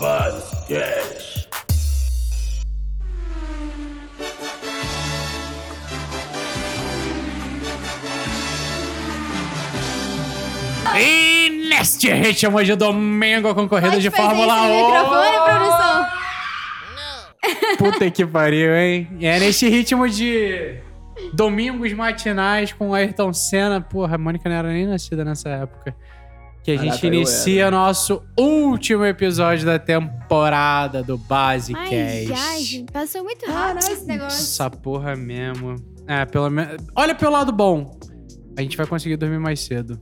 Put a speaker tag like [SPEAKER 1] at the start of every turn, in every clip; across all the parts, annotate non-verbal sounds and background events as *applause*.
[SPEAKER 1] Basquete.
[SPEAKER 2] E neste ritmo de domingo com corrida
[SPEAKER 3] Pode
[SPEAKER 2] de Fórmula
[SPEAKER 3] isso
[SPEAKER 2] 1.
[SPEAKER 3] no microfone, produção?
[SPEAKER 2] Puta que pariu, hein? E é neste ritmo de domingos matinais com Ayrton Senna. Porra, a Mônica não era nem nascida nessa época. Que a gente
[SPEAKER 4] Caraca, eu
[SPEAKER 2] inicia
[SPEAKER 4] era.
[SPEAKER 2] nosso último episódio da temporada do
[SPEAKER 3] Ai,
[SPEAKER 2] Basecast.
[SPEAKER 3] já, gente. Passou muito rápido esse negócio.
[SPEAKER 2] Essa porra mesmo. É, pelo menos. Olha pelo lado bom. A gente vai conseguir dormir mais cedo.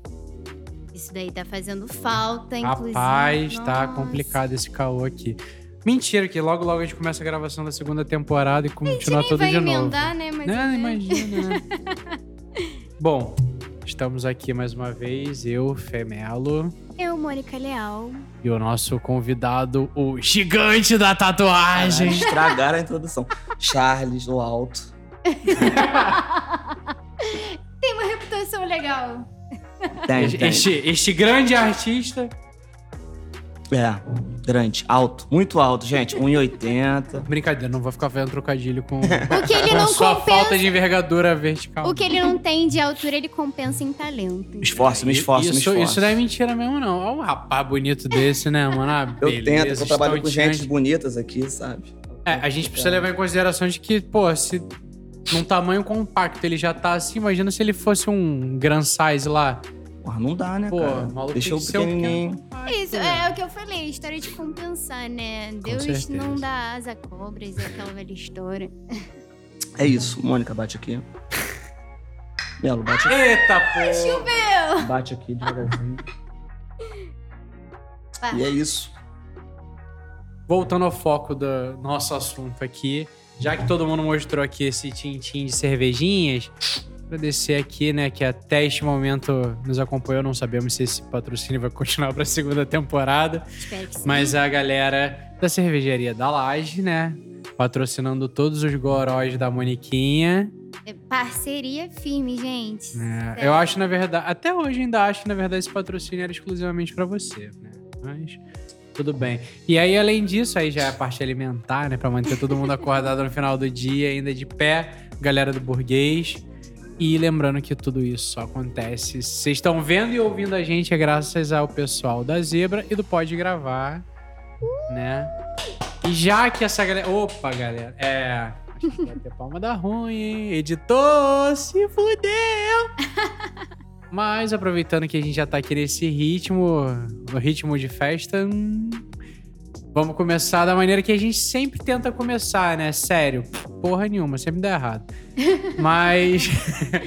[SPEAKER 3] Isso daí tá fazendo falta, inclusive.
[SPEAKER 2] Rapaz, tá
[SPEAKER 3] Nossa.
[SPEAKER 2] complicado esse caô aqui. Mentira, que logo logo a gente começa a gravação da segunda temporada e continua tudo
[SPEAKER 3] vai
[SPEAKER 2] de novo.
[SPEAKER 3] emendar, né? Mas
[SPEAKER 2] Não,
[SPEAKER 3] é-
[SPEAKER 2] imagina. né? *laughs* Bom, estamos aqui mais uma vez, eu, Femelo,
[SPEAKER 3] Eu, Mônica Leal.
[SPEAKER 2] e o nosso convidado, o gigante da tatuagem.
[SPEAKER 4] Estragaram a introdução. Charles, o alto. *laughs*
[SPEAKER 3] Tem uma reputação legal.
[SPEAKER 4] Tem, tem.
[SPEAKER 2] Este, este grande artista.
[SPEAKER 4] É, grande, alto, muito alto, gente. 1,80. *laughs*
[SPEAKER 2] Brincadeira, não vou ficar fazendo trocadilho com,
[SPEAKER 3] O que ele
[SPEAKER 2] com
[SPEAKER 3] não
[SPEAKER 2] sua
[SPEAKER 3] compensa.
[SPEAKER 2] falta de envergadura vertical.
[SPEAKER 3] O que ele não tem de altura, ele compensa em talento.
[SPEAKER 4] Esforço, me esforço, me
[SPEAKER 2] isso,
[SPEAKER 4] esforço.
[SPEAKER 2] isso não é mentira mesmo, não. Olha um rapaz bonito desse, né, mano? Ah,
[SPEAKER 4] Eu
[SPEAKER 2] beleza,
[SPEAKER 4] tento, eu trabalho com gente bonitas aqui, sabe?
[SPEAKER 2] É, a gente precisa levar em consideração de que, pô, se num tamanho compacto ele já tá assim, imagina se ele fosse um grand size lá.
[SPEAKER 4] Porra, não dá, né,
[SPEAKER 2] Pô,
[SPEAKER 4] cara?
[SPEAKER 2] maluco
[SPEAKER 4] Deixa
[SPEAKER 2] ser um
[SPEAKER 4] pequenininho.
[SPEAKER 3] Isso,
[SPEAKER 2] né?
[SPEAKER 3] é o que eu falei, história de compensar, né? Deus não dá asa a cobras, é aquela velha história. *laughs*
[SPEAKER 4] É isso, Mônica, bate aqui. Melo, bate aqui.
[SPEAKER 2] Eita, pô!
[SPEAKER 3] Choveu!
[SPEAKER 4] Bate aqui devagarzinho. E é isso.
[SPEAKER 2] Voltando ao foco do nosso assunto aqui, já que todo mundo mostrou aqui esse tintim de cervejinhas, agradecer aqui, né, que até este momento nos acompanhou. Não sabemos se esse patrocínio vai continuar para a segunda temporada.
[SPEAKER 3] Espero que sim.
[SPEAKER 2] Mas a galera da cervejaria da Laje, né? Patrocinando todos os goróis da Moniquinha.
[SPEAKER 3] É parceria firme, gente. Sério.
[SPEAKER 2] Eu acho, na verdade, até hoje ainda acho que, na verdade, esse patrocínio era exclusivamente pra você, né? Mas tudo bem. E aí, além disso, aí já é a parte alimentar, né? Pra manter todo mundo acordado no final do dia, ainda de pé, galera do burguês. E lembrando que tudo isso só acontece. Vocês estão vendo e ouvindo a gente é graças ao pessoal da Zebra e do Pode Gravar, né? E já que essa galera. Opa, galera. É. Acho que vai ter palma da ruim, hein? Editor, se fudeu! *laughs* Mas aproveitando que a gente já tá aqui nesse ritmo, no ritmo de festa, hum, vamos começar da maneira que a gente sempre tenta começar, né? Sério, porra nenhuma, sempre dá errado. *laughs* Mas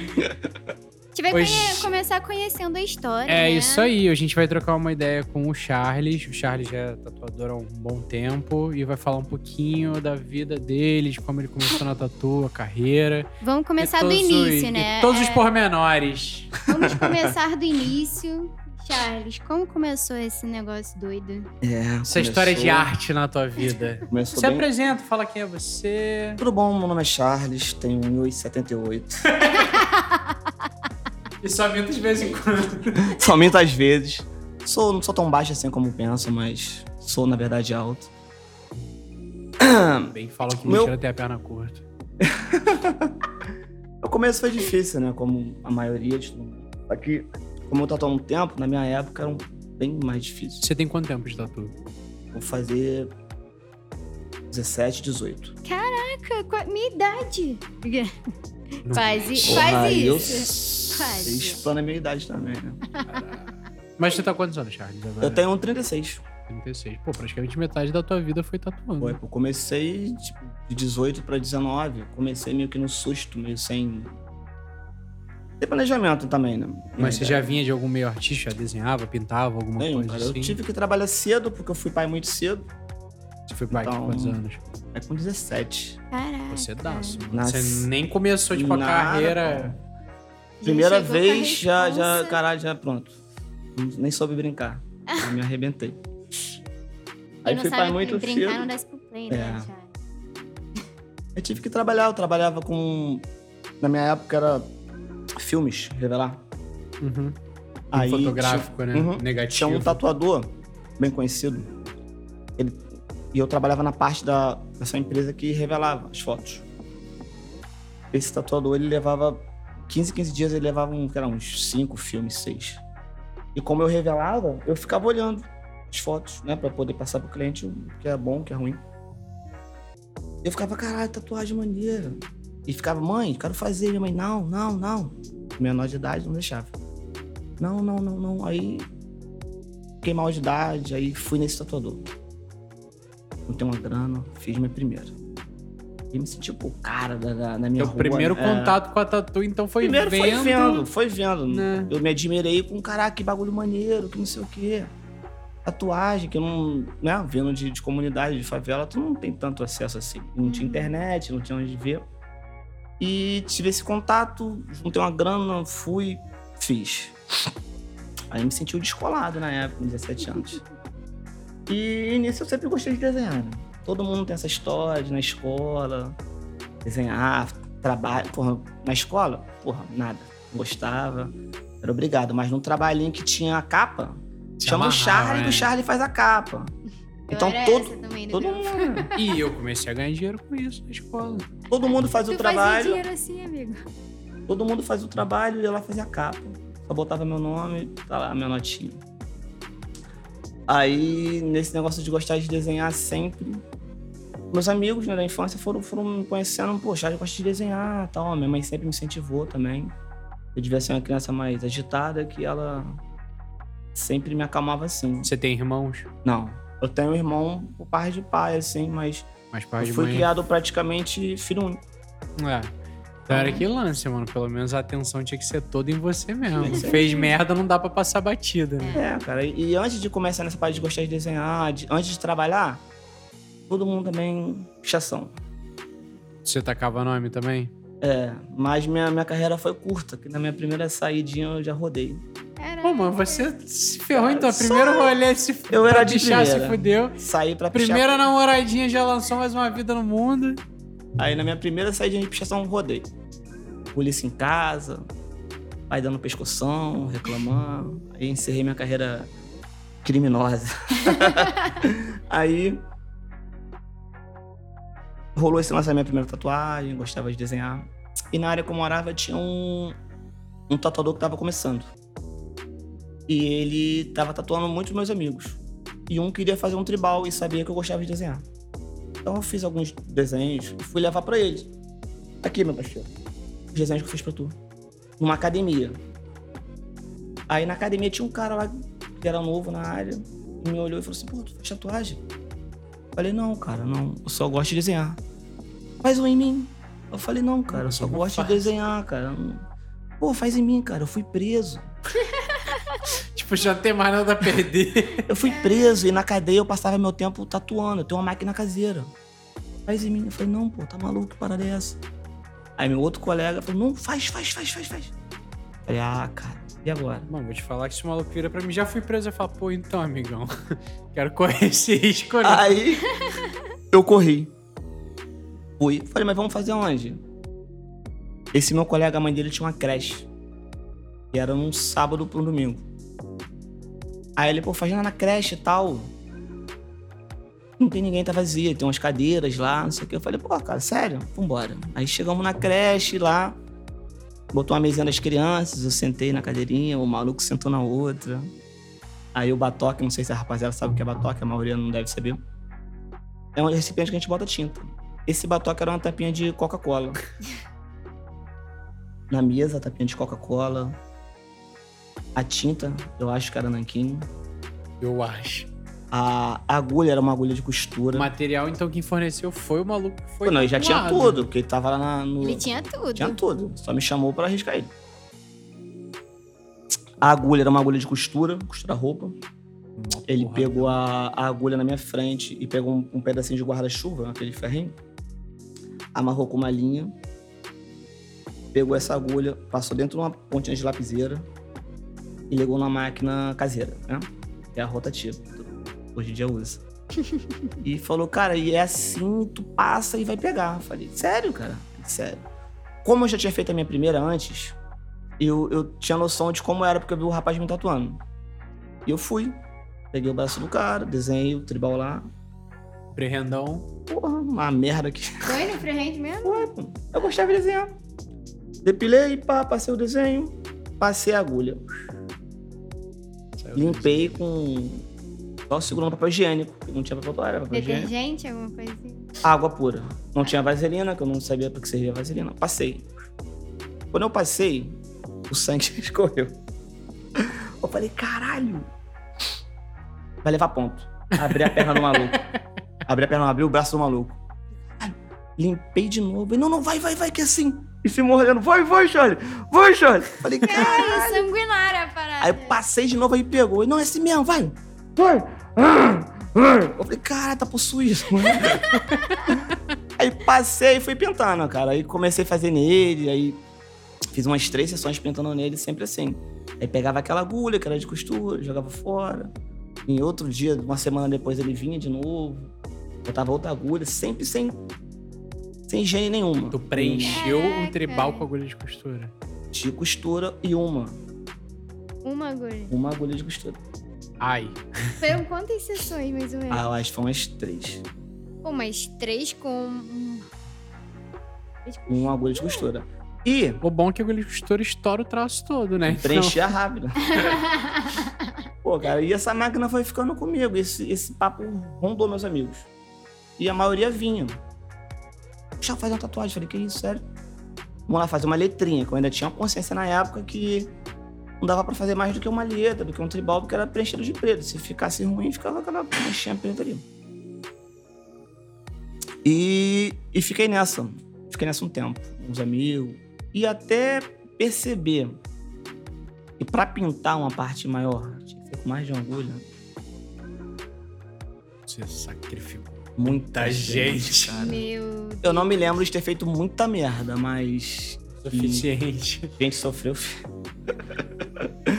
[SPEAKER 2] *laughs*
[SPEAKER 3] gente vai
[SPEAKER 2] Hoje-
[SPEAKER 3] conhe- começar conhecendo a história.
[SPEAKER 2] é
[SPEAKER 3] né?
[SPEAKER 2] isso aí, a gente vai trocar uma ideia com o Charles. O Charles já é tatuador há um bom tempo e vai falar um pouquinho da vida dele, de como ele começou na tatu, a carreira.
[SPEAKER 3] Vamos começar do
[SPEAKER 2] os-
[SPEAKER 3] início,
[SPEAKER 2] e
[SPEAKER 3] né?
[SPEAKER 2] todos os
[SPEAKER 3] É,
[SPEAKER 2] pormenores.
[SPEAKER 3] Vamos *laughs* começar do início. Charles, como começou esse negócio doido?
[SPEAKER 4] É,
[SPEAKER 2] Essa história de
[SPEAKER 4] começou-
[SPEAKER 2] arte na tua vida.
[SPEAKER 4] Começou
[SPEAKER 2] Se
[SPEAKER 4] bem...
[SPEAKER 2] apresenta, fala quem é você.
[SPEAKER 4] Tudo bom? Meu nome é Charles, tenho 1,78. *laughs*
[SPEAKER 2] E só minta de vez em quando.
[SPEAKER 4] Somente *laughs* às vezes. Sou, não sou tão baixo assim como penso, mas sou, na verdade, alto.
[SPEAKER 2] Bem, falam que
[SPEAKER 4] Meu-
[SPEAKER 2] mentira tem a perna curta. *laughs*
[SPEAKER 4] O começo foi difícil, né? Como a maioria de todo mundo. Aqui, como eu tatuo há um tempo, na minha época era um bem mais difícil.
[SPEAKER 2] Você tem quanto tempo de tatu?
[SPEAKER 4] Vou fazer 17, 18.
[SPEAKER 3] Caraca, qual- minha idade.
[SPEAKER 2] Não.
[SPEAKER 3] Faz, i-
[SPEAKER 4] Porra,
[SPEAKER 3] faz
[SPEAKER 4] eu- Você explana a minha idade também, né? *laughs*
[SPEAKER 2] Mas você tá quantos anos, Charles? Agora?
[SPEAKER 4] Eu tenho 36.
[SPEAKER 2] 36. Pô, praticamente metade da tua vida foi tatuando.
[SPEAKER 4] Foi, eu comecei tipo, de 18 pra 19. Comecei meio que no susto, meio sem. Sem planejamento também, né?
[SPEAKER 2] Mas você já vinha de algum meio artista? Já desenhava, pintava, alguma coisa
[SPEAKER 4] cara.
[SPEAKER 2] assim?
[SPEAKER 4] Eu tive que trabalhar cedo, porque eu fui pai muito cedo.
[SPEAKER 2] Você foi pai
[SPEAKER 4] Então,
[SPEAKER 2] com quantos anos?
[SPEAKER 4] É com 17.
[SPEAKER 3] Caraca.
[SPEAKER 2] Você daço. mano.
[SPEAKER 4] Nasce-
[SPEAKER 2] Você nem começou, tipo, a
[SPEAKER 4] Nada,
[SPEAKER 2] carreira.
[SPEAKER 3] Já
[SPEAKER 4] Primeira vez, já, já, caralho, já pronto. Nem soube brincar. Eu me arrebentei. Aí
[SPEAKER 3] não
[SPEAKER 4] fui pai muito
[SPEAKER 3] brincar
[SPEAKER 4] cedo.
[SPEAKER 3] não pro play, né,
[SPEAKER 4] É. Eu tive que trabalhar, eu trabalhava com. Na minha época era filmes, revelar.
[SPEAKER 2] Uhum.
[SPEAKER 4] Aí
[SPEAKER 2] fotográfico, né?
[SPEAKER 4] Uhum.
[SPEAKER 2] Negativo.
[SPEAKER 4] Tinha um tatuador bem conhecido. Ele, e eu trabalhava na parte da, dessa empresa que revelava as fotos. Esse tatuador, ele levava 15, 15 dias, ele levava um, era uns 5 filmes, 6. E como eu revelava, eu ficava olhando as fotos, né, Pra poder passar pro cliente o que é bom, o que é ruim. Eu ficava, caralho, tatuagem maneira. E ficava, mãe, quero fazer. Minha mãe, não, não, não. Menor de idade, não deixava. Não, não, não, não. Aí fiquei mal de idade, aí fui nesse tatuador. Não tenho uma grana, fiz minha primeira. E me senti tipo o cara da, da, da minha
[SPEAKER 2] Teu
[SPEAKER 4] rua.
[SPEAKER 2] primeiro?
[SPEAKER 4] É.
[SPEAKER 2] contato com a tatu, então foi
[SPEAKER 4] Primeiro
[SPEAKER 2] vendo.
[SPEAKER 4] foi vendo, foi vendo.
[SPEAKER 2] né?
[SPEAKER 4] Eu me admirei com, caraca, que bagulho maneiro, que não sei o quê. Tatuagem, que eu não. Né, vindo de, de comunidade, de favela, tu não tem tanto acesso assim. Não tinha
[SPEAKER 3] Uhum.
[SPEAKER 4] internet, não tinha onde ver. E tive esse contato, juntei uma grana, fui, fiz. Aí me senti descolado na época, com 17 anos. E nisso eu sempre gostei de desenhar. né? Todo mundo tem essa história de ir na escola, desenhar, trabalho. Porra, na escola, porra, nada. Não gostava. Era obrigado. Mas num trabalhinho que tinha a capa,
[SPEAKER 2] Se
[SPEAKER 4] chama o
[SPEAKER 2] amarrava,
[SPEAKER 4] Charlie,
[SPEAKER 2] né?
[SPEAKER 4] que o Charlie faz a capa.
[SPEAKER 3] Eu
[SPEAKER 4] Então todo,
[SPEAKER 3] também, né?
[SPEAKER 4] todo mundo. *laughs*
[SPEAKER 2] E eu comecei a ganhar dinheiro com isso na escola.
[SPEAKER 4] Todo mundo faz o
[SPEAKER 3] Tu
[SPEAKER 4] trabalho.
[SPEAKER 3] dinheiro assim, amigo.
[SPEAKER 4] Todo mundo faz o trabalho e ela fazia a capa. Só botava meu nome, tá lá, minha notinha. Aí, nesse negócio de gostar de desenhar sempre, meus amigos né, da infância foram, foram me conhecendo, poxa, eu gosto de desenhar e tal. Minha mãe sempre me incentivou também. Eu devia ser uma criança mais agitada, que ela sempre me acalmava assim.
[SPEAKER 2] Você tem irmãos?
[SPEAKER 4] Não, eu tenho um irmão por parte de pai, assim, mas
[SPEAKER 2] Mas pai
[SPEAKER 4] eu
[SPEAKER 2] de
[SPEAKER 4] fui
[SPEAKER 2] mãe.
[SPEAKER 4] criado praticamente filho único.
[SPEAKER 2] É. Então era que lance, mano. Pelo menos a atenção tinha que ser toda em você mesmo. Fez merda, não dá pra passar batida, né?
[SPEAKER 4] É, cara. E, e antes de começar nessa parte de gostar de desenhar, de- antes de trabalhar, todo mundo também pichação.
[SPEAKER 2] Você tacava nome também?
[SPEAKER 4] É, mas minha, minha carreira foi curta, que na minha primeira saidinha eu já rodei.
[SPEAKER 3] Caraca.
[SPEAKER 2] Pô, mano, você se ferrou então. Primeiro rolê se
[SPEAKER 4] Eu era de
[SPEAKER 2] pichar, se
[SPEAKER 4] primeira.
[SPEAKER 2] fudeu.
[SPEAKER 4] Saí pra pichar.
[SPEAKER 2] Primeira namoradinha já lançou mais uma vida no mundo.
[SPEAKER 4] Aí na minha primeira saidinha de pichação eu rodei. Polícia em casa, pai dando pescoção, reclamando. Aí encerrei minha carreira criminosa. *laughs* Aí rolou esse da minha primeira tatuagem, gostava de desenhar. E na área que eu morava tinha um, um tatuador que tava começando. E ele tava tatuando muitos meus amigos. E um queria fazer um tribal e sabia que eu gostava de desenhar. Então eu fiz alguns desenhos e fui levar pra ele. Aqui, meu parceiro. Os desenhos que eu fiz pra tu. Numa academia. Aí na academia tinha um cara lá que era novo na área. E me olhou e falou assim: pô, tu faz tatuagem? Falei, não, cara, não. Eu só gosto de desenhar. Faz um em mim. Eu falei, não, cara, eu só gosto
[SPEAKER 2] faz?
[SPEAKER 4] de desenhar, cara. Pô, faz em mim, cara. Eu fui preso. *laughs*
[SPEAKER 2] Tipo, já não tem mais nada a perder.
[SPEAKER 4] Eu fui preso e na cadeia eu passava meu tempo tatuando. Eu tenho uma máquina caseira. Faz em mim. Eu falei, não, pô, tá maluco? Que parada é essa? Aí meu outro colega falou, não, faz, faz, faz, faz, faz. Eu falei, ah, cara, e agora?
[SPEAKER 2] Mano, vou te falar que se o maluco vira pra mim, já fui preso. Eu falo, pô, então, amigão. *laughs* Quero correr esse risco, né?
[SPEAKER 4] Aí *laughs* eu corri. Fui. Falei, mas vamos fazer onde? Esse meu colega, a mãe dele tinha uma creche. E era num sábado pra um domingo. Aí ele, pô, faz lá na creche e tal. Não tem ninguém, tá vazia. Tem umas cadeiras lá, não sei o que. Eu falei, pô, cara, sério? Vambora. Aí chegamos na creche lá. Botou uma mesinha das crianças, eu sentei na cadeirinha, o maluco sentou na outra. Aí o batoque, não sei se a rapaziada sabe o que é batoque, a maioria não deve saber. É um recipiente que a gente bota tinta. Esse batoque era uma tapinha de Coca-Cola. *laughs* Na mesa, a tapinha de Coca-Cola. A tinta, eu acho que era nanquim.
[SPEAKER 2] Eu acho.
[SPEAKER 4] A agulha era uma agulha de
[SPEAKER 2] O
[SPEAKER 4] costura.
[SPEAKER 2] material, então, quem forneceu foi o maluco que foi.
[SPEAKER 4] Pô, não, ele já tinha tudo, porque ele tava lá na- no.
[SPEAKER 3] Ele tinha tudo.
[SPEAKER 4] Tinha tudo. Só me chamou pra arriscar ele. A agulha era uma agulha de costura, costura roupa.
[SPEAKER 2] Mó
[SPEAKER 4] Ele
[SPEAKER 2] porra.
[SPEAKER 4] pegou a, a agulha na minha frente e pegou um, um pedacinho de guarda-chuva, aquele ferrinho, amarrou com uma linha, pegou essa agulha, passou dentro de uma pontinha de lapiseira e ligou na máquina caseira, né? Que é a rotativa. Hoje em dia usa. e falou, cara, e é assim, tu passa e vai pegar. Eu falei, sério, cara? Sério. Como eu já tinha feito a minha primeira antes, eu, eu tinha noção de como era, porque eu vi o rapaz me tatuando. E eu fui. Peguei o braço do cara, desenhei o tribal lá.
[SPEAKER 2] Pré-rendão.
[SPEAKER 4] Porra, uma merda que. *laughs*
[SPEAKER 3] Foi no freehand mesmo?
[SPEAKER 4] Foi, pô. Eu gostava de desenhar. Depilei, pá, passei o desenho, passei a agulha.
[SPEAKER 2] Saiu
[SPEAKER 4] Limpei com. Só segurando papel higiênico, não tinha papel toalha, papel higiênico.
[SPEAKER 3] Detergente, alguma coisa assim?
[SPEAKER 4] Água pura. Não tinha vaselina, que eu não sabia pra que servia vaselina. Passei. Quando eu passei, o sangue *laughs* escorreu. Eu falei, caralho. Vai levar ponto. Abri a perna do maluco. Abri a perna, abri o braço do maluco. Limpei de novo. Ele, não, não, vai, vai, vai, que é assim. E se mordendo. Vai, vai, Charlie. Vai, Charlie. Falei, *laughs* caralho.
[SPEAKER 3] Ai, sanguinária a parada.
[SPEAKER 4] Aí eu passei de novo, aí pegou. Ele, não, é assim mesmo, vai. Vai. Ah, ah. Eu falei, cara, tá possuído. *laughs* aí passei e fui pintando, cara. Aí comecei a fazer nele, aí fiz umas três sessões pintando nele, sempre assim. Aí pegava aquela agulha que era de costura, jogava fora. Em outro dia, uma semana depois, ele vinha de novo. Botava outra agulha, sempre sem, sem higiene nenhuma.
[SPEAKER 2] Tu preencheu um
[SPEAKER 3] Caraca.
[SPEAKER 2] tribal com agulha de costura.
[SPEAKER 4] De costura e uma.
[SPEAKER 3] Uma agulha.
[SPEAKER 4] Uma agulha de costura.
[SPEAKER 2] Ai.
[SPEAKER 3] Foram quantas sessões, mais ou menos?
[SPEAKER 4] Ah, eu acho que foi umas três.
[SPEAKER 3] Pô, mas três com... um- Três com-
[SPEAKER 4] Uma agulha de costura. E
[SPEAKER 2] O bom é que a agulha de costura estoura o traço todo, né? Então,
[SPEAKER 4] preenchia *laughs* rápido. *laughs* Pô, cara, e essa máquina foi ficando comigo. Esse, esse papo rondou meus amigos. E a maioria vinha. Já fazer uma tatuagem. Falei, que isso, sério? Vamos lá fazer uma letrinha, que eu ainda tinha consciência na época que não dava pra fazer mais do que uma letra, do que um tribal, porque era preenchido de preto. Se ficasse ruim, ficava aquela manchinha preta ali. E, e fiquei nessa. Fiquei nessa um tempo, uns amigos. E até perceber que pra pintar uma parte maior, tinha que ser com mais de uma agulha.
[SPEAKER 2] Você sacrificou.
[SPEAKER 4] Muita
[SPEAKER 2] gente.
[SPEAKER 4] gente, cara.
[SPEAKER 3] Meu...
[SPEAKER 4] Eu não me lembro de ter feito muita merda, mas
[SPEAKER 2] Suficiente.
[SPEAKER 4] a gente sofreu.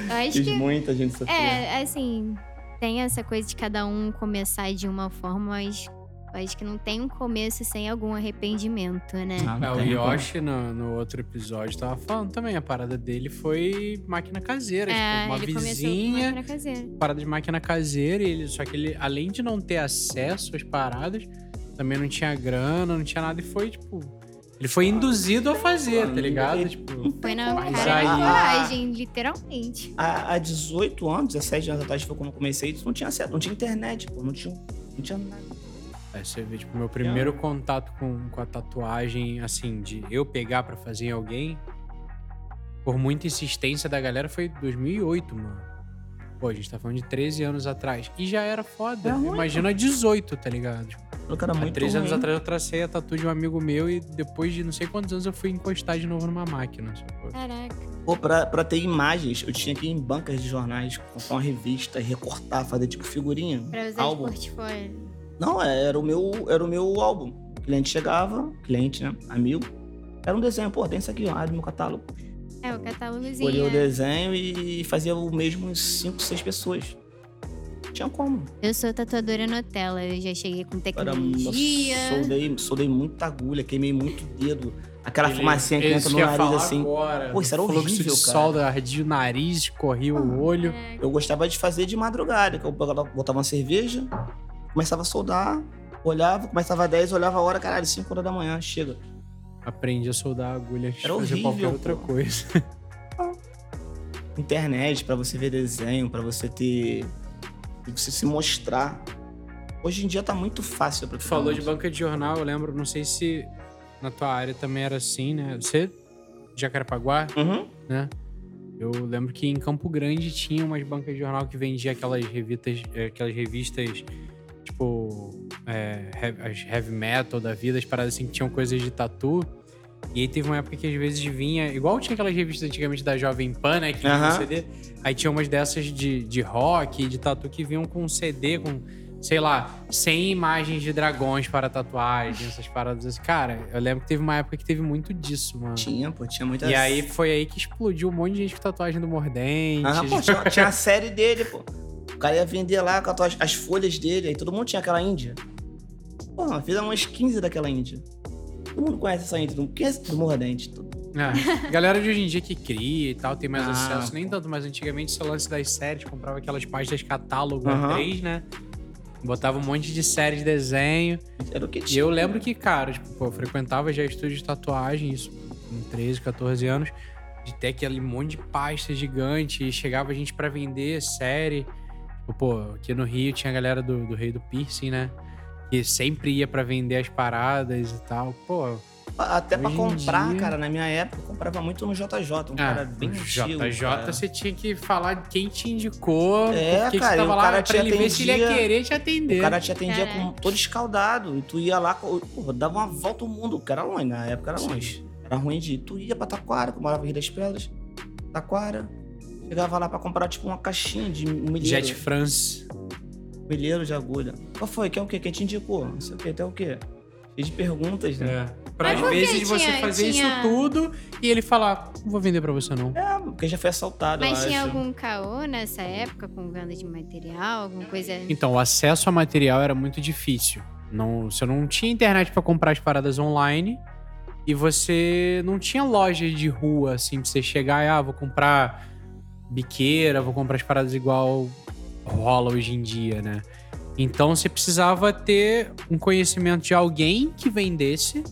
[SPEAKER 3] Eu acho que...
[SPEAKER 4] muita gente sofreu.
[SPEAKER 3] É, assim... Tem essa coisa de cada um começar de uma forma, mas... Acho que não tem um começo sem algum arrependimento, né?
[SPEAKER 4] Ah,
[SPEAKER 2] É,
[SPEAKER 4] não
[SPEAKER 2] o. Yoshi, no, no outro episódio, tava falando também. A parada dele foi máquina caseira.
[SPEAKER 3] É,
[SPEAKER 2] tipo, uma
[SPEAKER 3] ele começou com
[SPEAKER 2] vizinha,
[SPEAKER 3] máquina caseira.
[SPEAKER 2] parada de máquina caseira. E ele, só que ele, além de não ter acesso às paradas, também não tinha grana, não tinha nada. E foi, tipo... Ele foi induzido a fazer, tá ligado? Tipo...
[SPEAKER 3] Foi na cara
[SPEAKER 2] aí-
[SPEAKER 3] coragem, literalmente.
[SPEAKER 4] Há, há 18 anos, 17 anos atrás foi quando eu comecei, isso não tinha acesso, não tinha internet, pô, não tinha, não tinha nada.
[SPEAKER 2] Aí você vê, tipo, meu primeiro contato com, com a tatuagem, assim, de eu pegar pra fazer em alguém, por muita insistência da galera, foi 2008, mano. Pô, a gente tá falando de 13 anos atrás. E já era foda.
[SPEAKER 4] É ruim,
[SPEAKER 2] Imagina 18, tá ligado?
[SPEAKER 4] Eu era
[SPEAKER 2] há
[SPEAKER 4] muito
[SPEAKER 2] 13 anos
[SPEAKER 4] ruim.
[SPEAKER 2] atrás eu tracei a tatu de um amigo meu e depois de não sei quantos anos eu fui encostar de novo numa máquina.
[SPEAKER 3] Caraca.
[SPEAKER 4] Pô, pra, pra ter imagens, eu tinha que ir em bancas de jornais, comprar uma revista, recortar, fazer tipo figurinha,
[SPEAKER 3] Pra usar
[SPEAKER 4] álbum.
[SPEAKER 3] de portfólio.
[SPEAKER 4] Não, é, era o meu, era o meu álbum. O cliente chegava, cliente, né, amigo, era um desenho, pô, tem isso aqui, ó, abre meu catálogo.
[SPEAKER 3] É, o catálogozinho.
[SPEAKER 4] Escolhia o
[SPEAKER 3] né?
[SPEAKER 4] desenho e fazia o mesmo em 5, 6 pessoas. Tinha como.
[SPEAKER 3] Eu sou tatuadora Nutella, eu já cheguei com
[SPEAKER 4] Era,
[SPEAKER 3] tecnologia.
[SPEAKER 4] soldei, soldei muita agulha, queimei muito dedo. Aquela
[SPEAKER 2] Ele-
[SPEAKER 4] fumacinha que entra no nariz assim.
[SPEAKER 2] Agora,
[SPEAKER 4] Pô, isso era horrível,
[SPEAKER 2] de
[SPEAKER 4] cara.
[SPEAKER 2] sol, ardia o nariz, escorria o olho.
[SPEAKER 3] Caraca.
[SPEAKER 4] Eu gostava de fazer de madrugada, que eu botava botava uma cerveja, começava a soldar, olhava, começava às 10, olhava a hora, caralho, 5 horas da manhã, chega.
[SPEAKER 2] Aprendi a soldar agulha antes
[SPEAKER 4] Era
[SPEAKER 2] de fazer
[SPEAKER 4] horrível,
[SPEAKER 2] qualquer outra
[SPEAKER 4] pô.
[SPEAKER 2] coisa. *laughs*
[SPEAKER 4] Internet, pra você ver desenho, pra você ter. pra você se mostrar. Hoje em dia tá muito fácil pra
[SPEAKER 2] Tu falou de banca de jornal, eu lembro, não sei se na tua área também era assim, né? Você, de Jacarepaguá,
[SPEAKER 4] Uhum.
[SPEAKER 2] né? Eu lembro que em Campo Grande tinha umas bancas de jornal que vendia aquelas revistas, eh, aquelas revistas tipo é, heavy metal da vida, as paradas assim que tinham coisas de tatu. E aí teve uma época que às vezes vinha, igual tinha aquelas revistas antigamente da Jovem Pan, né? Que vinha
[SPEAKER 4] Aham.
[SPEAKER 2] com CD. Aí tinha umas dessas de, de rock, de tatu que vinham com um CD com, sei lá, 100 imagens de dragões para tatuagem, essas paradas assim. Cara, eu lembro que teve uma época que teve muito disso, mano.
[SPEAKER 4] Tinha, pô, tinha muita
[SPEAKER 2] E aí foi aí que explodiu um monte de gente com tatuagem do Mordente.
[SPEAKER 4] Ah, pô, tinha, tinha a série dele, pô. O cara ia vender lá com as, as folhas dele, aí todo mundo tinha aquela índia. Porra, fiz umas 15 daquela índia. Todo mundo conhece essa índia, mundo conhece do Mordente. Todo.
[SPEAKER 2] É. Galera de hoje em dia que cria e tal, tem mais
[SPEAKER 4] Ah,
[SPEAKER 2] acesso, nem tanto, mas antigamente esse lance das séries, comprava aquelas páginas catálogo
[SPEAKER 4] Aham.
[SPEAKER 2] A3, né? Botava um monte de série de desenho.
[SPEAKER 4] Era o que
[SPEAKER 2] E
[SPEAKER 4] tinha.
[SPEAKER 2] eu lembro que, cara, tipo, pô, eu frequentava já estúdio de tatuagem, isso com 13, 14 anos, de ter aquele monte de pasta gigante, e chegava gente pra vender série. Tipo, pô, aqui no Rio tinha a galera do, do Rei do Piercing, né? Que sempre ia pra vender as paradas e tal. Pô,
[SPEAKER 4] Até
[SPEAKER 2] em
[SPEAKER 4] comprar,
[SPEAKER 2] dia-
[SPEAKER 4] cara, na minha época, eu comprava muito no JJ, um cara bem
[SPEAKER 2] no
[SPEAKER 4] antigo.
[SPEAKER 2] JJ
[SPEAKER 4] cara.
[SPEAKER 2] você tinha que falar quem te indicou,
[SPEAKER 4] É,
[SPEAKER 2] por que que
[SPEAKER 4] cara,
[SPEAKER 2] você tava
[SPEAKER 4] o
[SPEAKER 2] lá
[SPEAKER 4] cara
[SPEAKER 2] pra ele ver se ele ia querer te atender.
[SPEAKER 4] O cara te atendia
[SPEAKER 3] Caraca.
[SPEAKER 4] com todo escaldado. E tu ia lá, porra, dava uma volta ao mundo. Que era longe, na época era
[SPEAKER 2] Sim.
[SPEAKER 4] longe. Era ruim de ir. Tu ia pra Taquara, que eu morava em Rio das Pedras. Taquara. Chegava lá pra comprar, tipo, uma caixinha de milheiro.
[SPEAKER 2] Jet France.
[SPEAKER 4] Milheiro de agulha. Qual foi? Quer o quê? Quem te indicou? Não sei o quê. Até o quê? Cheio de perguntas, né?
[SPEAKER 2] É. Pra
[SPEAKER 3] Mas
[SPEAKER 2] às vezes você
[SPEAKER 3] tinha-
[SPEAKER 2] fazer
[SPEAKER 3] tinha-
[SPEAKER 2] isso tudo e ele falar, não vou vender pra você não.
[SPEAKER 4] É, porque já foi assaltado,
[SPEAKER 3] Mas
[SPEAKER 4] eu
[SPEAKER 3] tinha
[SPEAKER 4] acho.
[SPEAKER 3] algum caô nessa época com venda de material, alguma coisa?
[SPEAKER 2] Então, o acesso a material era muito difícil. Não, você não tinha internet pra comprar as paradas online e você não tinha loja de rua, assim, pra você chegar e, ah, vou comprar biqueira, vou comprar as paradas igual rola hoje em dia, né? Então, você precisava ter um conhecimento de alguém que vendesse.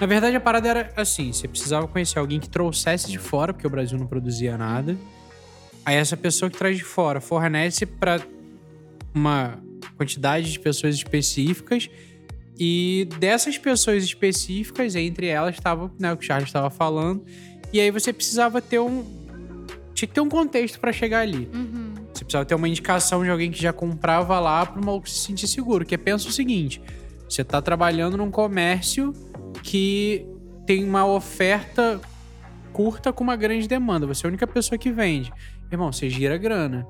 [SPEAKER 2] Na verdade, a parada era assim: você precisava conhecer alguém que trouxesse de fora, porque o Brasil não produzia nada. Aí, essa pessoa que traz de fora fornece pra uma quantidade de pessoas específicas e dessas pessoas específicas, entre elas estava né, o que o Charles estava falando, e aí você precisava ter um tinha que ter um contexto para chegar ali.
[SPEAKER 3] Uhum.
[SPEAKER 2] Você precisava ter uma indicação de alguém que já comprava lá para o maluco se sentir seguro, que é pensa o seguinte, você tá trabalhando num comércio que tem uma oferta curta com uma grande demanda, você é a única pessoa que vende. Irmão, você gira grana.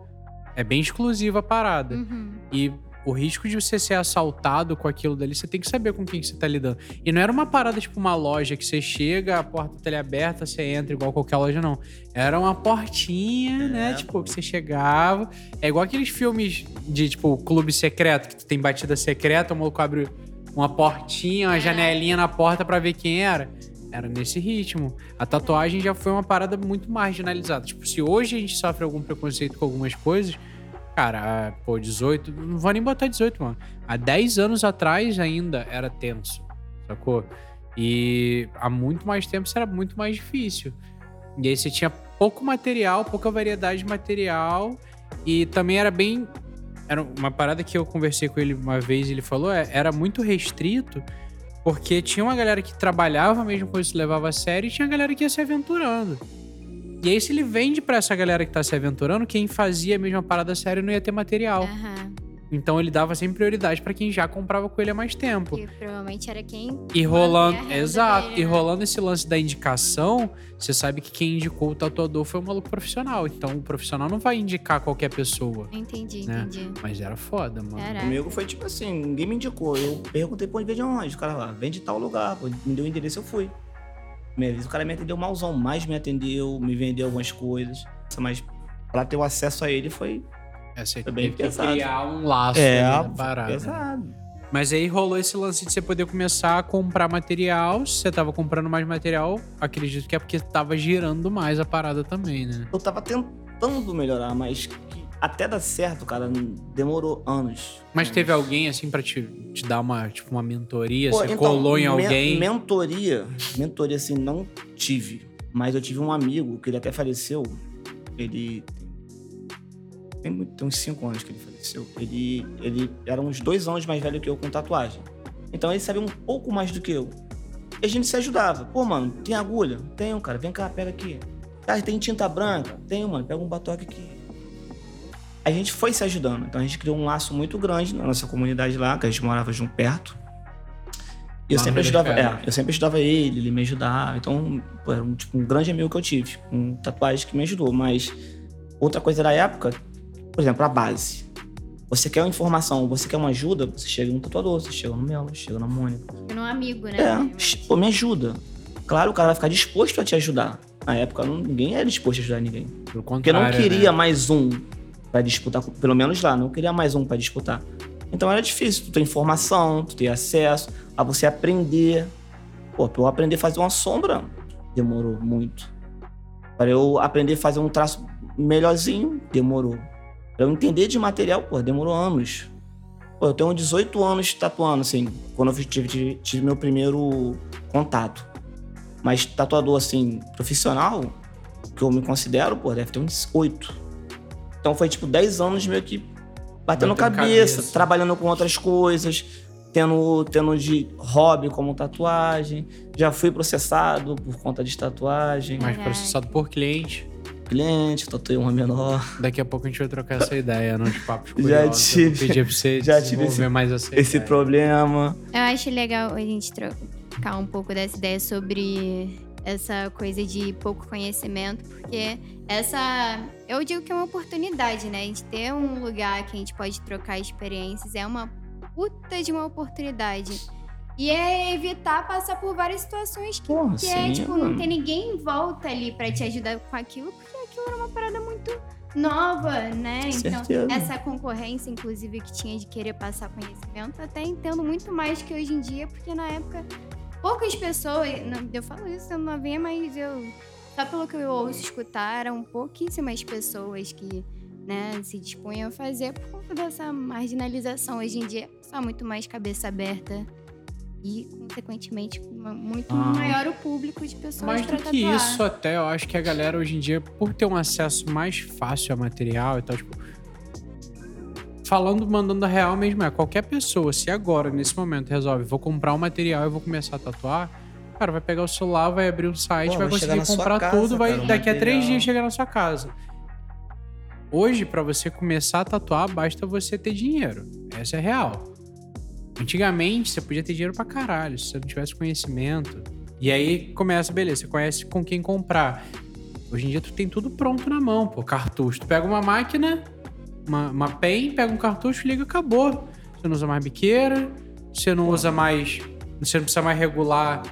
[SPEAKER 2] É bem exclusiva a parada.
[SPEAKER 3] Uhum.
[SPEAKER 2] E o risco de você ser assaltado com aquilo dali, você tem que saber com quem que você tá lidando. E não era uma parada tipo uma loja que você chega, a porta tá ali aberta, você entra igual qualquer loja, não. Era uma portinha,
[SPEAKER 4] É.
[SPEAKER 2] né? Tipo, que você chegava. É igual aqueles filmes de, tipo, clube secreto, que tu tem batida secreta, o maluco abre uma portinha, uma
[SPEAKER 3] É.
[SPEAKER 2] janelinha na porta pra ver quem era. Era nesse ritmo. A tatuagem já foi uma parada muito marginalizada. Tipo, se hoje a gente sofre algum preconceito com algumas coisas, cara, ah, pô, 18, não vou nem botar 18, mano. Há 10 anos atrás ainda era tenso, sacou? E há muito mais tempo isso era muito mais difícil. E aí você tinha pouco material, pouca variedade de material e também era bem era uma parada que eu conversei com ele uma vez, ele falou, é, era muito restrito, porque tinha uma galera que trabalhava mesmo com isso, levava a sério, e tinha galera que ia se aventurando. E aí, se ele vende pra essa galera que tá se aventurando, quem fazia a mesma parada séria não ia ter material.
[SPEAKER 3] Aham.
[SPEAKER 2] Então ele dava sempre prioridade pra quem já comprava com ele há mais tempo.
[SPEAKER 3] Que provavelmente era quem.
[SPEAKER 2] E rolando, exato,
[SPEAKER 3] dele,
[SPEAKER 2] e
[SPEAKER 3] né?
[SPEAKER 2] rolando esse lance da indicação, você sabe que quem indicou o tatuador foi um maluco profissional. Então o profissional não vai indicar qualquer pessoa.
[SPEAKER 3] Entendi,
[SPEAKER 2] Né?
[SPEAKER 3] entendi.
[SPEAKER 2] Mas era foda, mano.
[SPEAKER 3] Caraca.
[SPEAKER 4] Comigo foi tipo assim, ninguém me indicou. Eu perguntei pra onde vende onde. O cara lá, vende tal lugar. Me deu o endereço, eu fui. Primeira vez o cara me atendeu malzão, mais me atendeu, me vendeu algumas coisas. Mas pra ter o acesso a ele foi,
[SPEAKER 2] É, você
[SPEAKER 4] Foi bem pesado.
[SPEAKER 2] criar um laço
[SPEAKER 4] é,
[SPEAKER 2] ali na parada.
[SPEAKER 4] pesado.
[SPEAKER 2] Mas aí rolou esse lance de você poder começar a comprar material. Se você tava comprando mais material, acredito que é porque tava girando mais a parada também, né?
[SPEAKER 4] Eu tava tentando melhorar, mas até dar certo, cara, demorou anos.
[SPEAKER 2] Mas teve alguém assim pra te, te dar uma, tipo, uma mentoria?
[SPEAKER 4] Pô,
[SPEAKER 2] você
[SPEAKER 4] então,
[SPEAKER 2] colou em
[SPEAKER 4] men-
[SPEAKER 2] alguém?
[SPEAKER 4] Mentoria, mentoria assim, não tive. Mas eu tive um amigo que ele até faleceu. Ele tem, muito- tem uns 5 anos que ele faleceu. Ele, ele era uns dois anos mais velho que eu com tatuagem. Então ele sabia um pouco mais do que eu. E a gente se ajudava. Pô, mano, tem agulha? Tenho, cara. Vem cá, pega aqui. Ah, tem tinta branca? Tenho, mano. Pega um batoque aqui. A gente foi se ajudando. Então a gente criou um laço muito grande na nossa comunidade lá, que a gente morava junto perto. E eu sempre ajudava, é, eu sempre ajudava ele, ele me ajudava. Então, pô, era um, tipo, um grande amigo que eu tive, um tatuagem que me ajudou. Mas outra coisa da época, por exemplo, a base. Você quer uma informação, você quer uma ajuda, você chega no tatuador, você chega no Melo, chega na Mônica.
[SPEAKER 3] No amigo, né?
[SPEAKER 4] É, pô, me ajuda. Claro, o cara vai ficar disposto a te ajudar. Na época, não- ninguém era disposto a ajudar ninguém.
[SPEAKER 2] Pelo
[SPEAKER 4] Porque não
[SPEAKER 2] contrário,
[SPEAKER 4] queria
[SPEAKER 2] né?
[SPEAKER 4] mais um pra disputar, pelo menos lá, não queria mais um pra disputar. Então era difícil tu ter informação, tu ter acesso, a você aprender. Pô, pra eu aprender a fazer uma sombra, demorou muito. Para eu aprender a fazer um traço melhorzinho, demorou. Pra eu entender de material, pô, demorou anos. Pô, eu tenho 18 anos tatuando, assim, quando eu tive, tive meu primeiro contato. Mas tatuador, assim, profissional, que eu me considero, pô, deve ter uns 8. Então foi tipo 10 anos meio que batendo
[SPEAKER 2] Batendo
[SPEAKER 4] cabeça,
[SPEAKER 2] cabeça.
[SPEAKER 4] trabalhando com outras coisas, tendo, tendo de hobby como tatuagem. Já fui processado por conta de tatuagem.
[SPEAKER 2] Mais
[SPEAKER 3] Caraca.
[SPEAKER 2] processado por cliente.
[SPEAKER 4] Cliente, tatuei uma menor.
[SPEAKER 2] Daqui a pouco a gente vai trocar essa ideia nos papos *laughs*
[SPEAKER 4] Já
[SPEAKER 2] curiosos. Eu vou
[SPEAKER 4] tive-
[SPEAKER 2] pedir pra você
[SPEAKER 4] já tive esse-
[SPEAKER 2] mais essa
[SPEAKER 4] Esse
[SPEAKER 2] ideia.
[SPEAKER 4] problema.
[SPEAKER 3] Eu acho legal a gente trocar um pouco dessa ideia sobre essa coisa de pouco conhecimento, porque essa. Eu digo que é uma oportunidade, né? A gente ter um lugar que a gente pode trocar experiências é uma puta de uma oportunidade. E é evitar passar por várias situações que,
[SPEAKER 4] Porra,
[SPEAKER 3] que é,
[SPEAKER 4] sim,
[SPEAKER 3] tipo,
[SPEAKER 4] mano.
[SPEAKER 3] não tem ninguém em volta ali pra te ajudar com aquilo, porque aquilo era uma parada muito nova, né? Então,
[SPEAKER 4] Certeza.
[SPEAKER 3] essa concorrência, inclusive, que tinha de querer passar conhecimento, até entendo muito mais que hoje em dia, porque na época poucas pessoas, não, eu falo isso, eu não vinha, mas eu, só pelo que eu ouço escutar, eram pouquíssimas pessoas que né, se dispunham a fazer por conta dessa marginalização. Hoje em dia, só muito mais cabeça aberta e, consequentemente, uma- muito
[SPEAKER 2] Ah.
[SPEAKER 3] maior o público de pessoas
[SPEAKER 2] Mais do que isso, até eu acho que a galera hoje em dia, por ter um acesso mais fácil a material e tal, tipo. Falando, mandando a real mesmo, é qualquer pessoa, se agora, nesse momento, resolve, vou comprar um material e vou começar a tatuar, cara, vai pegar o celular, vai abrir um site,
[SPEAKER 4] Pô,
[SPEAKER 2] vai conseguir comprar
[SPEAKER 4] casa,
[SPEAKER 2] tudo, vai
[SPEAKER 4] cara,
[SPEAKER 2] daqui a três
[SPEAKER 4] material.
[SPEAKER 2] dias chegar na sua casa. Hoje, pra você começar a tatuar, basta você ter dinheiro. Essa é real. Antigamente, você podia ter dinheiro pra caralho, se você não tivesse conhecimento. E aí começa, beleza, você conhece com quem comprar. Hoje em dia tu tem tudo pronto na mão, pô, cartucho. Tu pega uma máquina, uma, uma pen, pega um cartucho, liga, acabou. Você não usa mais biqueira, você não usa mais. Você não precisa mais regular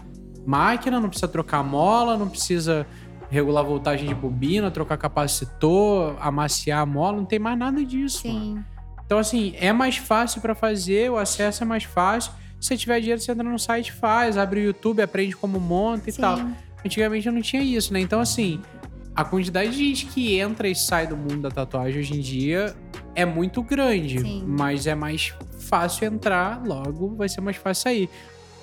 [SPEAKER 2] máquina, não precisa trocar mola, não precisa regular voltagem de bobina, trocar capacitor, amaciar a mola, não tem mais nada disso. mano.
[SPEAKER 3] Sim.
[SPEAKER 2] Então, assim, é mais fácil pra fazer, o acesso é mais fácil. Se você tiver dinheiro, você entra no site, faz, abre o YouTube, aprende como monta e
[SPEAKER 3] Sim.
[SPEAKER 2] tal. Antigamente eu não tinha isso, né? Então, assim, a quantidade de gente que entra e sai do mundo da tatuagem hoje em dia é muito grande.
[SPEAKER 3] Sim.
[SPEAKER 2] Mas é mais fácil entrar, logo vai ser mais fácil sair.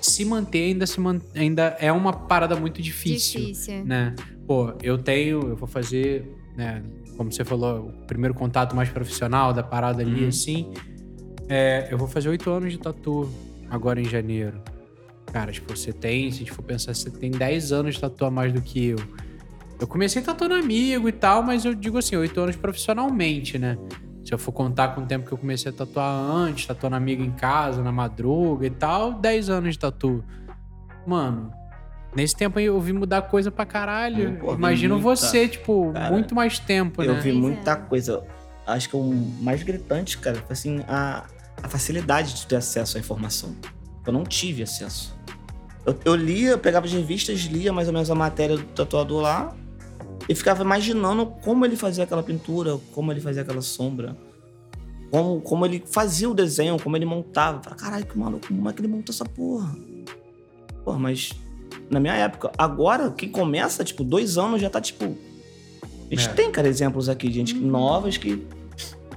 [SPEAKER 2] Se manter ainda, se man... ainda é uma parada muito difícil
[SPEAKER 3] Difícil.
[SPEAKER 2] né? Pô, eu tenho, eu vou fazer, né? Como você falou, o primeiro contato mais profissional da parada ali,
[SPEAKER 4] Uhum.
[SPEAKER 2] assim. É, eu vou fazer oito anos de tatu agora em janeiro. Cara, tipo, você tem, se a gente for pensar, você tem 10 anos de tatu a mais do que eu. Eu comecei tatuando amigo e tal, mas eu digo assim, oito anos profissionalmente, né? Se eu for contar com o tempo que eu comecei a tatuar antes, tatuando amigo em casa, na madruga e tal, 10 anos de tatu. Mano, nesse tempo aí eu vi mudar coisa pra caralho.
[SPEAKER 4] Pô, vi
[SPEAKER 2] Imagino
[SPEAKER 4] muita-
[SPEAKER 2] você, tipo,
[SPEAKER 4] Cara,
[SPEAKER 2] muito mais tempo,
[SPEAKER 4] Eu
[SPEAKER 2] né?
[SPEAKER 4] vi
[SPEAKER 3] Pois
[SPEAKER 4] muita
[SPEAKER 3] é.
[SPEAKER 4] coisa. Acho que o mais gritante, cara, foi assim, a, a facilidade de ter acesso à informação. Eu não tive acesso. Eu, eu lia, eu pegava as revistas, lia mais ou menos a matéria do tatuador lá e ficava imaginando como ele fazia aquela pintura, como ele fazia aquela sombra, como, como ele fazia o desenho, como ele montava. Falei, caralho, que maluco, como é que ele montou essa porra? Porra, mas na minha época, agora, quem começa, tipo, dois anos já tá, tipo. A gente
[SPEAKER 2] É.
[SPEAKER 4] tem, cara, exemplos aqui de gente
[SPEAKER 3] Uhum.
[SPEAKER 4] novas que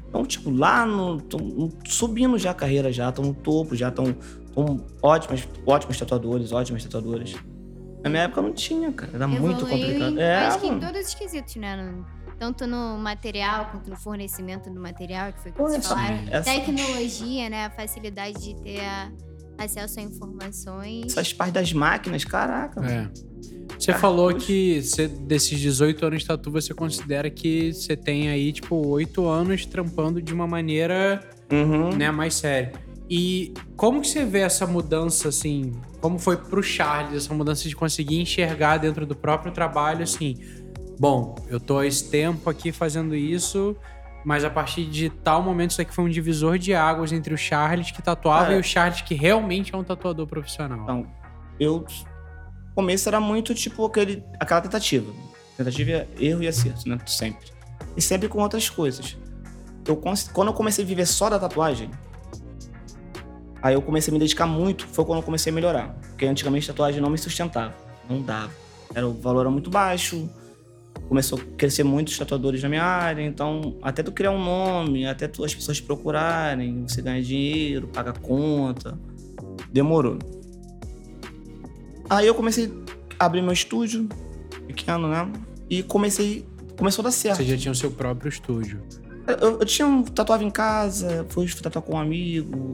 [SPEAKER 4] estão, tipo, lá no. tão subindo já a carreira, já, estão no topo, já estão ótimas, ótimos tatuadores, ótimas tatuadoras. Na minha época não tinha, cara. Era muito complicado.
[SPEAKER 3] em-
[SPEAKER 4] É,
[SPEAKER 3] acho que em
[SPEAKER 4] mano.
[SPEAKER 3] todos os quesitos, né? No- tanto no material quanto no fornecimento do material, que foi o que
[SPEAKER 4] Pô,
[SPEAKER 3] vocês
[SPEAKER 4] essa-
[SPEAKER 3] falaram.
[SPEAKER 4] essa-
[SPEAKER 3] Tecnologia, né? A facilidade de ter a- acesso a informações.
[SPEAKER 4] Essas partes das máquinas, caraca.
[SPEAKER 2] É. Você
[SPEAKER 4] Ah,
[SPEAKER 2] falou
[SPEAKER 4] poxa.
[SPEAKER 2] que você, desses 18 anos de tatu, você considera que você tem aí, tipo, 8 anos trampando de uma maneira
[SPEAKER 4] Uhum.
[SPEAKER 2] né, mais séria. E como que você vê essa mudança, assim? Como foi pro Charles essa mudança de conseguir enxergar dentro do próprio trabalho, assim? Bom, eu tô há esse tempo aqui fazendo isso, mas a partir de tal momento isso aqui foi um divisor de águas entre o Charles que tatuava
[SPEAKER 4] É.
[SPEAKER 2] e o Charles que realmente é um tatuador profissional.
[SPEAKER 4] Então, eu. Começo era muito tipo aquele, aquela tentativa. Tentativa, é erro e acerto, né? Sempre. E sempre com outras coisas. Eu, quando eu comecei a viver só da tatuagem, aí eu comecei a me dedicar muito. Foi quando eu comecei a melhorar. Porque antigamente a tatuagem não me sustentava. Não dava. Era, o valor era muito baixo. Começou a crescer muitos tatuadores na minha área. Então, até tu criar um nome, até tu, as pessoas te procurarem, você ganhar dinheiro, paga conta. Demorou. Aí eu comecei a abrir meu estúdio, pequeno, né? E comecei. Começou a dar certo.
[SPEAKER 2] Você já tinha o seu próprio estúdio.
[SPEAKER 4] Eu, eu tinha um tatuava em casa, fui tatuar com um amigo,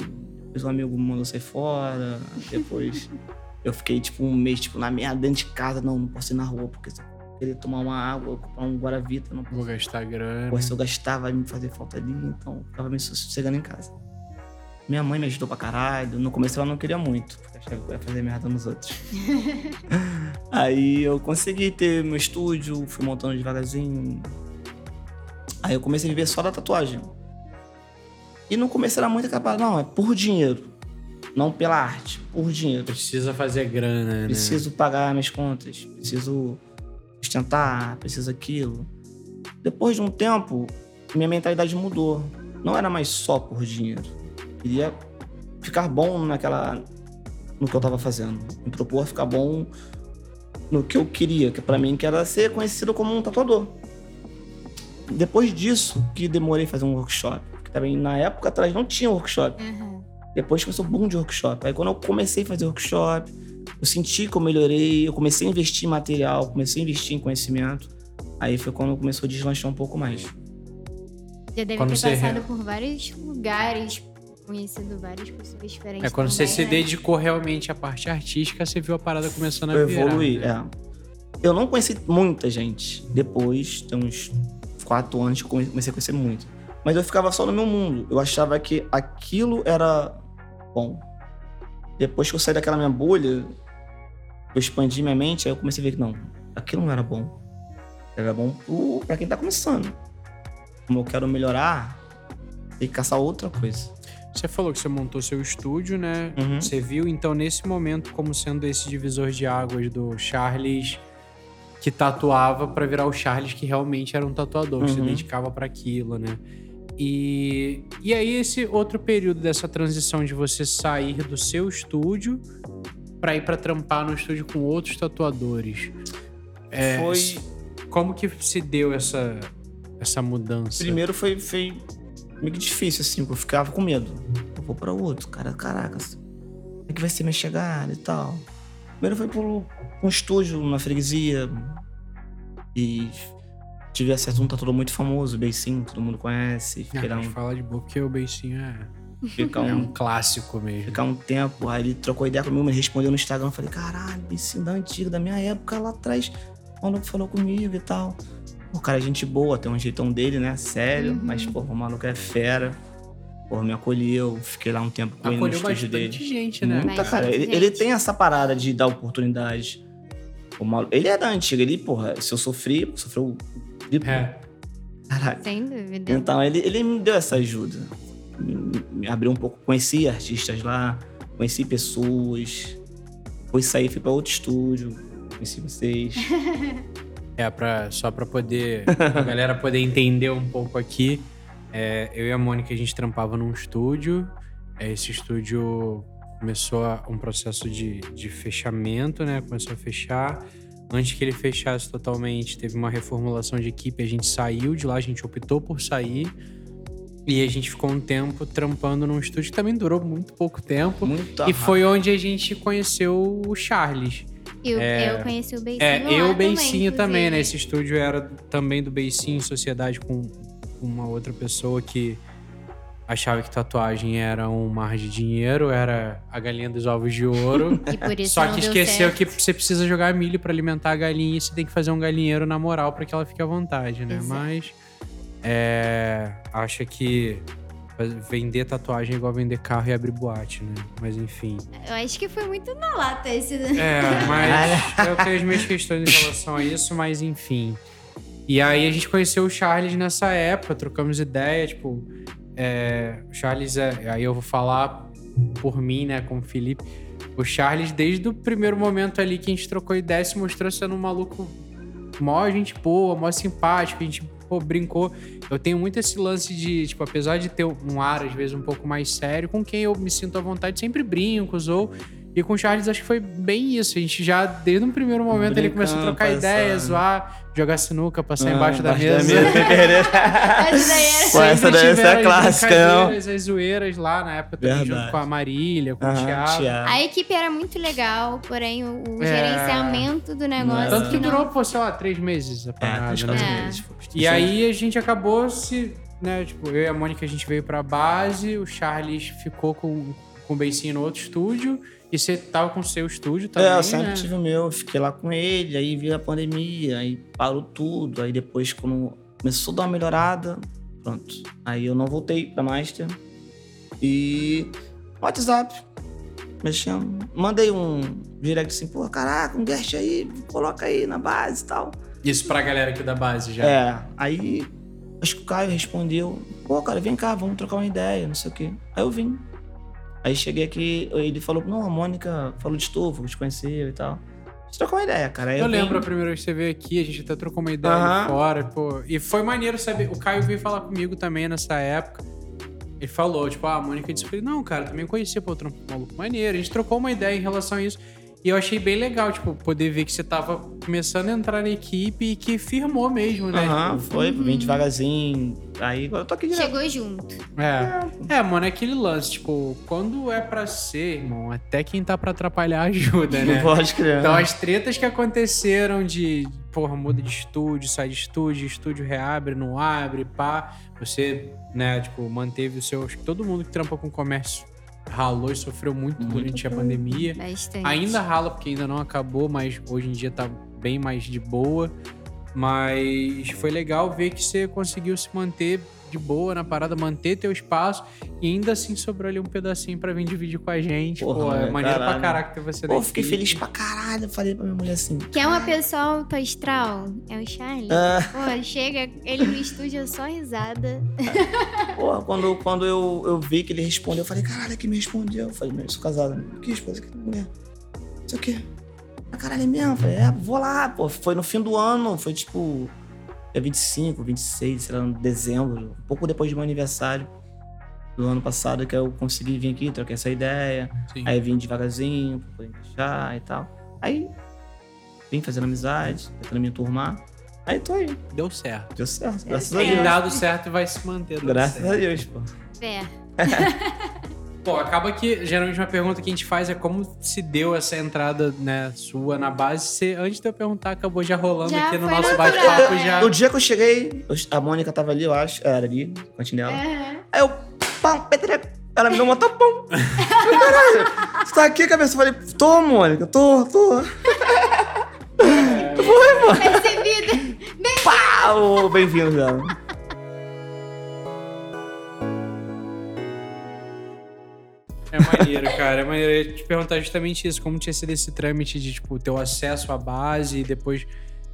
[SPEAKER 4] depois um amigo me mandou sair fora, depois *laughs* eu fiquei tipo um mês tipo, na merda dentro de casa, não, não posso ir na rua, porque se eu querer tomar uma água, comprar um Guaravita, não
[SPEAKER 2] Vou
[SPEAKER 4] posso.
[SPEAKER 2] gastar grana.
[SPEAKER 4] Pô, se eu gastar vai me fazer falta ali, então eu ficava me sossegando em casa. Minha mãe me ajudou pra caralho. No começo ela não queria muito, porque achava que eu ia fazer merda nos outros. *laughs* Aí eu consegui ter meu estúdio, fui montando devagarzinho. Aí eu comecei a viver só da tatuagem. E no começo era muito capaz, não, é por dinheiro. Não pela arte, por dinheiro.
[SPEAKER 2] Precisa fazer grana, né?
[SPEAKER 4] Preciso pagar minhas contas, preciso sustentar, preciso aquilo. Depois de um tempo, minha mentalidade mudou. Não era mais só por dinheiro. Queria ficar bom naquela no que eu tava fazendo. Me propor ficar bom no que eu queria, que pra mim que era ser conhecido como um tatuador. Depois disso, que demorei a fazer um workshop, também na época atrás não tinha workshop.
[SPEAKER 3] Uhum.
[SPEAKER 4] Depois começou o boom de workshop. Aí quando eu comecei a fazer workshop, eu senti que eu melhorei, eu comecei a investir em material, comecei a investir em conhecimento. Aí foi quando começou a deslanchar um pouco mais.
[SPEAKER 3] Já deve
[SPEAKER 2] Quando
[SPEAKER 3] ter
[SPEAKER 2] você
[SPEAKER 3] passado
[SPEAKER 2] re-
[SPEAKER 3] por vários lugares, conhecido várias pessoas diferentes.
[SPEAKER 2] É quando você
[SPEAKER 3] também,
[SPEAKER 2] se
[SPEAKER 3] né?
[SPEAKER 2] dedicou realmente à parte artística, você viu a parada começando a
[SPEAKER 4] Eu
[SPEAKER 2] virar.
[SPEAKER 4] evoluí,
[SPEAKER 2] né?
[SPEAKER 4] é. Eu não conheci muita gente. Depois, tem uns quatro anos que eu come- comecei a conhecer muito. Mas eu ficava só no meu mundo. Eu achava que aquilo era bom. Depois que eu saí daquela minha bolha, eu expandi minha mente, aí eu comecei a ver que não, aquilo não era bom. Era bom pro- pra quem tá começando. Como eu quero melhorar, tem que caçar outra coisa.
[SPEAKER 2] Você falou que você montou seu estúdio, né?
[SPEAKER 4] Uhum.
[SPEAKER 2] Você viu, então, nesse momento, como sendo esse divisor de águas do Charles que tatuava pra virar o Charles que realmente era um tatuador, que se
[SPEAKER 4] Uhum.
[SPEAKER 2] dedicava pra aquilo, né? E, e aí, esse outro período dessa transição de você sair do seu estúdio pra ir pra trampar no estúdio com outros tatuadores. É,
[SPEAKER 4] Foi.
[SPEAKER 2] Como que se deu essa, essa mudança?
[SPEAKER 4] Primeiro foi, foi meio que difícil, assim, porque eu ficava com medo. Eu vou pra outro, cara, caracas. Como é que vai ser minha chegada e tal? Primeiro foi por um estúdio na freguesia. E tive acesso a um tatuador muito famoso, o Beicinho, todo mundo conhece.
[SPEAKER 2] Ah,
[SPEAKER 4] Fiquei lá
[SPEAKER 2] pode
[SPEAKER 4] um,
[SPEAKER 2] falar de boa, porque o beicinho é,
[SPEAKER 4] ficar
[SPEAKER 2] é
[SPEAKER 4] um,
[SPEAKER 2] um clássico mesmo.
[SPEAKER 4] ficar um tempo. Aí ele trocou ideia comigo, me respondeu no Instagram. Eu falei, caralho, Beicinho da antiga, da minha época lá atrás. O maluco falou comigo e tal. O cara é gente boa, tem um jeitão dele, né? Sério.
[SPEAKER 3] Uhum.
[SPEAKER 4] Mas, pô, o maluco é fera. Pô, me acolheu, fiquei lá um tempo com ele no
[SPEAKER 2] Acolheu
[SPEAKER 4] estúdio dele.
[SPEAKER 2] gente, né?
[SPEAKER 4] Muita, cara. Ele,
[SPEAKER 3] gente.
[SPEAKER 4] ele tem essa parada de dar oportunidade. O maluco, ele é da antiga, ele, porra, se eu sofri, sofreu. Triplo.
[SPEAKER 2] É.
[SPEAKER 4] Caralho.
[SPEAKER 3] Sem dúvida.
[SPEAKER 4] Então, ele, ele me deu essa ajuda. Me, me abriu um pouco. Conheci artistas lá, conheci pessoas. Depois saí, fui pra outro estúdio. Conheci vocês. *laughs*
[SPEAKER 2] É, pra, só pra poder. a galera poder entender um pouco aqui. é, eu e a Mônica, a gente trampava num estúdio. É, esse estúdio começou a- um processo de, de fechamento, né? Começou a fechar. Antes que ele fechasse totalmente, teve uma reformulação de equipe. A gente saiu de lá, a gente optou por sair. E a gente ficou um tempo trampando num estúdio que também durou muito pouco tempo.
[SPEAKER 4] Muito
[SPEAKER 2] E foi onde a gente conheceu o Charles.
[SPEAKER 3] Eu,
[SPEAKER 2] É.
[SPEAKER 3] eu conheci o Beicinho
[SPEAKER 2] É, eu, o
[SPEAKER 3] também,
[SPEAKER 2] Beicinho também, né?
[SPEAKER 3] inclusive.
[SPEAKER 2] Esse estúdio era também do Beicinho, em sociedade com uma outra pessoa que achava que tatuagem era um mar de dinheiro, era a galinha dos ovos de ouro. *laughs*
[SPEAKER 3] E por isso
[SPEAKER 2] Só que esqueceu que você precisa jogar milho pra alimentar a galinha e você tem que fazer um galinheiro na moral pra que ela fique à vontade, né?
[SPEAKER 3] Exato.
[SPEAKER 2] Mas é, acho que vender tatuagem é igual vender carro e abrir boate, né? Mas enfim.
[SPEAKER 3] Eu acho que foi muito na lata esse.
[SPEAKER 2] É, mas *laughs* eu tenho as minhas questões em relação a isso, mas enfim. E aí a gente conheceu o Charles nessa época, trocamos ideia, tipo, é, o Charles é, aí eu vou falar por mim, né, como Felipe. O Charles, desde o primeiro momento ali que a gente trocou ideia, se mostrou sendo um maluco mó gente boa, mó simpático, a gente pô, brincou. Eu tenho muito esse lance de, tipo, apesar de ter um ar, às vezes, um pouco mais sério, com quem eu me sinto à vontade, sempre brinco, ou E com o Charles acho que foi bem isso. A gente já, desde um primeiro momento, ele começou a
[SPEAKER 4] Brincando,
[SPEAKER 2] trocar ideias,
[SPEAKER 4] passando.
[SPEAKER 2] zoar, jogar sinuca, passar
[SPEAKER 4] Ah,
[SPEAKER 2] embaixo da mesa. *laughs*
[SPEAKER 3] Essa daí era-
[SPEAKER 4] Pô, essa daí essa é
[SPEAKER 2] as
[SPEAKER 4] clássica, não?
[SPEAKER 2] As zoeiras lá na época também, junto
[SPEAKER 4] Verdade.
[SPEAKER 2] com a Marília, com o Thiago.
[SPEAKER 4] Thiago.
[SPEAKER 3] A equipe era muito legal, porém o, o
[SPEAKER 2] É.
[SPEAKER 3] gerenciamento do negócio.
[SPEAKER 2] Tanto que
[SPEAKER 3] não-
[SPEAKER 2] durou, pô, sei lá, três meses a
[SPEAKER 4] É,
[SPEAKER 2] parada,
[SPEAKER 4] três,
[SPEAKER 2] né?
[SPEAKER 4] quatro
[SPEAKER 3] É.
[SPEAKER 4] meses.
[SPEAKER 2] E aí a gente acabou se, né, tipo, eu e a Mônica a gente veio pra base, o Charles ficou com, com o beicinho no outro estúdio, e você tava com o seu estúdio também,
[SPEAKER 4] É, eu sempre
[SPEAKER 2] né?
[SPEAKER 4] tive o meu, fiquei lá com ele, aí veio a pandemia, aí parou tudo, aí depois quando começou a dar uma melhorada, pronto. Aí eu não voltei pra Master. E WhatsApp, mexendo. Mandei um direct assim, pô, caraca, um guest aí, coloca aí na base e tal.
[SPEAKER 2] Isso pra galera aqui da base já.
[SPEAKER 4] É, aí acho que o Caio respondeu, pô, cara, vem cá, vamos trocar uma ideia, não sei o quê. Aí eu vim. Aí cheguei aqui, ele falou, não, a Mônica falou de tu, te conheceu e tal. A gente trocou uma ideia, cara. Aí
[SPEAKER 2] Eu
[SPEAKER 4] vim.
[SPEAKER 2] lembro a primeira vez que você veio aqui, a gente até trocou uma ideia ali fora, pô. E foi maneiro saber. O Caio veio falar comigo também nessa época. Ele falou, tipo, ah, a Mônica disse, eu não, cara, eu também conhecia, pô, trampo maluco maneiro. A gente trocou uma ideia em relação a isso. E eu achei bem legal, tipo, poder ver que você tava começando a entrar na equipe e que firmou mesmo, né?
[SPEAKER 4] Aham,
[SPEAKER 2] Tipo,
[SPEAKER 4] foi, vim devagarzinho. Aí eu tô aqui direto.
[SPEAKER 3] Chegou junto.
[SPEAKER 2] É. É, mano, é aquele lance, tipo, quando é pra ser, irmão, até quem tá pra atrapalhar ajuda, né? *laughs*
[SPEAKER 4] Pode crer.
[SPEAKER 2] Então, as tretas que aconteceram de, porra, muda de estúdio, sai de estúdio, estúdio reabre, não abre, pá. Você, né, tipo, manteve o seu. Acho que todo mundo que trampa com comércio ralou e sofreu muito,
[SPEAKER 4] Muito.
[SPEAKER 2] durante a pandemia.
[SPEAKER 3] Bastante.
[SPEAKER 2] Ainda rala, porque ainda não acabou, mas hoje em dia tá bem mais de boa. Mas foi legal ver que você conseguiu se manter de boa na parada, manter teu espaço e ainda assim sobrou ali um pedacinho pra vir dividir com a gente.
[SPEAKER 4] Porra,
[SPEAKER 2] Pô, é
[SPEAKER 4] é,
[SPEAKER 2] maneiro pra
[SPEAKER 4] caralho.
[SPEAKER 2] caraca ter você
[SPEAKER 4] Pô, fiquei feliz pra caralho. Falei pra minha mulher assim.
[SPEAKER 3] Quer uma pessoa alto astral? É o Charlie.
[SPEAKER 4] Ah,
[SPEAKER 3] Pô, chega ele no estúdio é só risada. *laughs*
[SPEAKER 4] Porra, quando, quando eu, eu vi que ele respondeu, eu falei, caralho, que me respondeu. Eu falei, meu, eu sou casado. né? Que esposa, que mulher? Não sei o quê. Ah, caralho, é mesmo? Eu falei, é, vou lá, pô. Foi no fim do ano, foi tipo. É 25, 26, sei lá, dezembro. Um pouco depois do meu aniversário do ano passado, que eu consegui vir aqui, troquei essa ideia.
[SPEAKER 2] Sim.
[SPEAKER 4] Aí vim devagarzinho, pra poder encaixar e tal. Aí vim fazendo amizade, tentando me enturmar. Aí tô aí.
[SPEAKER 2] Deu certo.
[SPEAKER 4] Deu certo, graças a
[SPEAKER 2] Tem
[SPEAKER 4] Deus.
[SPEAKER 2] dado certo e vai se manter.
[SPEAKER 4] Graças
[SPEAKER 2] certo.
[SPEAKER 4] a Deus, pô.
[SPEAKER 3] É. *laughs*
[SPEAKER 2] Pô, acaba que geralmente uma pergunta que a gente faz é como se deu essa entrada, né, sua na base. Você, antes de eu perguntar, acabou já rolando
[SPEAKER 3] Já
[SPEAKER 2] aqui no
[SPEAKER 3] foi
[SPEAKER 2] nosso bate-papo já.
[SPEAKER 4] No dia que eu cheguei, a Mônica tava ali, eu acho. Era ali, dela.
[SPEAKER 3] Aham.
[SPEAKER 4] Aí eu, pam, petreco. Ela me deu um tapão. *laughs* Caralho, você tá aqui, cabeça? Eu falei, tô, Mônica, tô, tô. *laughs*
[SPEAKER 3] Percebido.
[SPEAKER 4] Pá, ô, bem-vindo, dela.
[SPEAKER 2] É maneiro, cara. É maneiro. Eu ia te perguntar justamente isso. Como tinha sido esse trâmite de, tipo, ter o acesso à base e depois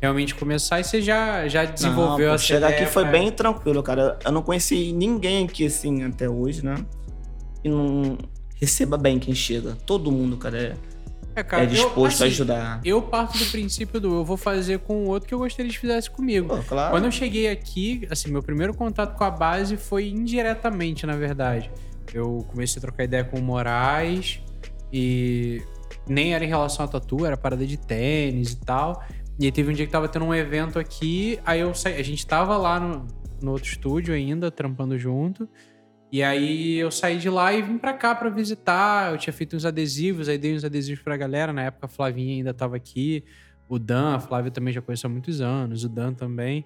[SPEAKER 2] realmente começar. E você já, já desenvolveu
[SPEAKER 4] Não,
[SPEAKER 2] essa
[SPEAKER 4] Chegar aqui foi
[SPEAKER 2] cara?
[SPEAKER 4] bem tranquilo, cara. Eu não conheci ninguém aqui, assim, até hoje, né? E não receba bem quem chega. Todo mundo, cara, é,
[SPEAKER 2] É, cara,
[SPEAKER 4] é
[SPEAKER 2] eu,
[SPEAKER 4] disposto a
[SPEAKER 2] assim,
[SPEAKER 4] ajudar.
[SPEAKER 2] Eu parto do princípio do eu vou fazer com o outro que eu gostaria que fizesse comigo.
[SPEAKER 4] Pô, claro.
[SPEAKER 2] Quando eu cheguei aqui, assim, meu primeiro contato com a base foi indiretamente, na verdade. Eu comecei a trocar ideia com o Moraes e nem era em relação a tatu, era parada de tênis e tal. E aí teve um dia que tava tendo um evento aqui, aí eu saí, a gente tava lá no, no outro estúdio ainda, trampando junto. E aí eu saí de lá e vim pra cá pra visitar. Eu tinha feito uns adesivos, aí dei uns adesivos pra galera. Na época a Flavinha ainda tava aqui. O Dan, a Flávia também já conheço há muitos anos, o Dan também.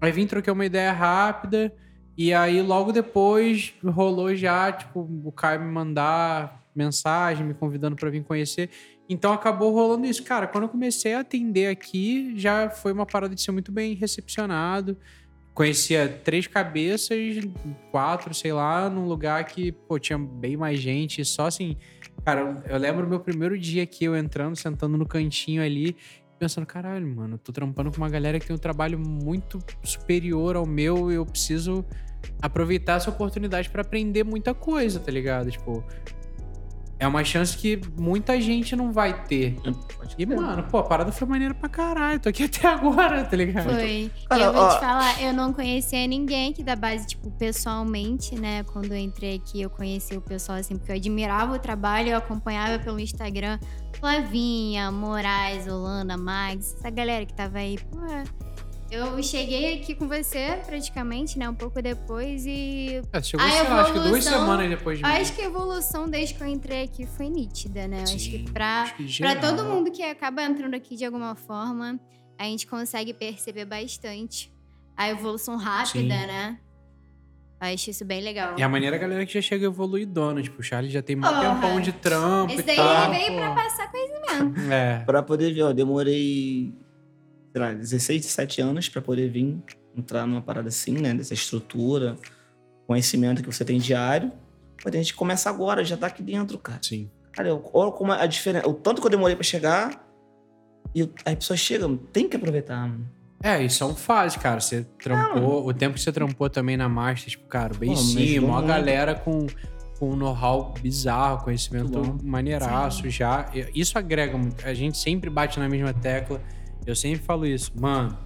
[SPEAKER 2] Aí vim, troquei uma ideia rápida. E aí logo depois rolou já, tipo, o Caio me mandar mensagem, me convidando pra vir conhecer. Então acabou rolando isso. Cara, quando eu comecei a atender aqui, já foi uma parada de ser muito bem recepcionado. conhecia três cabeças, quatro, sei lá, num lugar que, pô, tinha bem mais gente. Só assim. Cara, eu lembro meu primeiro dia aqui, eu entrando, sentando no cantinho ali, pensando, caralho, mano, tô trampando com uma galera que tem um trabalho muito superior ao meu e eu preciso aproveitar essa oportunidade pra aprender muita coisa, tá ligado? Tipo, é uma chance que muita gente não vai ter. E, mano, pô, a parada foi maneira pra caralho. Tô aqui *laughs* até agora, tá ligado?
[SPEAKER 3] Foi.
[SPEAKER 4] Cara,
[SPEAKER 3] e eu vou
[SPEAKER 4] ó-
[SPEAKER 3] te falar, eu não conhecia ninguém aqui da base, tipo, pessoalmente, né? Quando eu entrei aqui, eu conheci o pessoal, assim, porque eu admirava o trabalho, eu acompanhava pelo Instagram Flavinha, Moraes, Holanda, Mags, essa galera que tava aí. Pô, eu cheguei aqui com você, praticamente, né? Um pouco depois e
[SPEAKER 2] É, chegou,
[SPEAKER 3] A
[SPEAKER 2] sei lá, acho que duas
[SPEAKER 3] evolução-
[SPEAKER 2] semanas depois de mim.
[SPEAKER 3] acho que a evolução desde que eu entrei aqui foi nítida, né? Acho
[SPEAKER 2] Sim,
[SPEAKER 3] que pra
[SPEAKER 2] acho que
[SPEAKER 3] Pra todo mundo que acaba entrando aqui de alguma forma, a gente consegue perceber bastante a evolução rápida,
[SPEAKER 2] Sim.
[SPEAKER 3] né? Acho isso bem legal.
[SPEAKER 2] E a maneira a galera que já chega evoluidona. Tipo, o Charlie já tem muito
[SPEAKER 3] Porra.
[SPEAKER 2] tempão de trampo
[SPEAKER 3] Esse
[SPEAKER 2] e
[SPEAKER 3] daí
[SPEAKER 2] tal.
[SPEAKER 3] ele veio pra passar conhecimento.
[SPEAKER 2] É.
[SPEAKER 4] Pra poder ver, ó, demorei, sei lá, 16, 17 anos pra poder vir entrar numa parada assim, né? Dessa estrutura, conhecimento que você tem diário. Pô, a gente começa agora, já tá aqui dentro, cara.
[SPEAKER 2] Sim.
[SPEAKER 4] Cara, eu- como a diferença. O tanto que eu demorei pra chegar. E aí a pessoa chega, tem que aproveitar, mano.
[SPEAKER 2] É, e são fases, cara. Você trampou, o tempo que você trampou também na Master, tipo, cara, bem
[SPEAKER 4] Pô,
[SPEAKER 2] sim,
[SPEAKER 4] muito.
[SPEAKER 2] galera com, com um know-how bizarro, conhecimento maneiraço já. E Isso agrega muito. A gente sempre bate na mesma tecla. Eu sempre falo isso. Mano,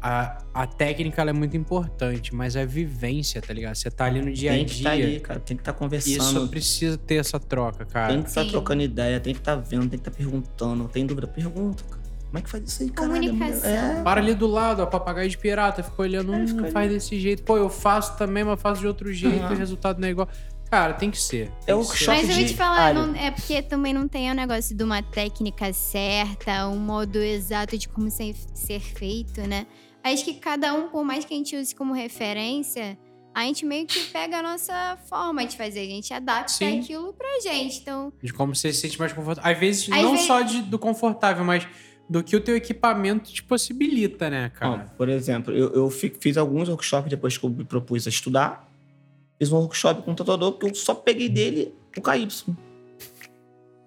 [SPEAKER 2] a, a técnica ela é muito importante, mas a vivência, tá ligado? Você tá ali no dia a
[SPEAKER 4] tem que estar
[SPEAKER 2] dia.
[SPEAKER 4] ali, cara. Tem que estar
[SPEAKER 2] isso
[SPEAKER 4] conversando.
[SPEAKER 2] precisa ter essa troca, cara.
[SPEAKER 4] Tem que estar
[SPEAKER 3] Sim.
[SPEAKER 4] trocando ideia, tem que estar vendo, tem que estar perguntando. Tem dúvida? Pergunta, cara. Como é que faz isso aí, cara?
[SPEAKER 3] Comunicação.
[SPEAKER 4] É.
[SPEAKER 2] Para ali do lado, ó, papagaio de pirata, ficou olhando,
[SPEAKER 4] É,
[SPEAKER 2] hum,
[SPEAKER 4] fica
[SPEAKER 2] faz desse jeito. Pô, eu faço também, mas faço de outro jeito,
[SPEAKER 4] Aham.
[SPEAKER 2] o resultado não é igual. Cara, tem que ser.
[SPEAKER 4] É
[SPEAKER 2] tem ser.
[SPEAKER 4] choque
[SPEAKER 3] Mas eu vou te falar, não- é porque também não tem o negócio de uma técnica certa, um modo exato de como ser, ser feito, né? Acho que cada um, por mais que a gente use como referência, a gente meio que pega a nossa forma de fazer, a gente adapta
[SPEAKER 2] Sim.
[SPEAKER 3] aquilo pra gente. Então,
[SPEAKER 2] De como você se sente mais confortável. Às vezes,
[SPEAKER 3] Às
[SPEAKER 2] não
[SPEAKER 3] vezes-
[SPEAKER 2] só de- do confortável, mas do que o teu equipamento te possibilita, né, cara?
[SPEAKER 4] por exemplo, eu, eu fi- fiz alguns workshops depois que eu me propus a estudar. Fiz um workshop com o tatuador porque eu só peguei dele o KY.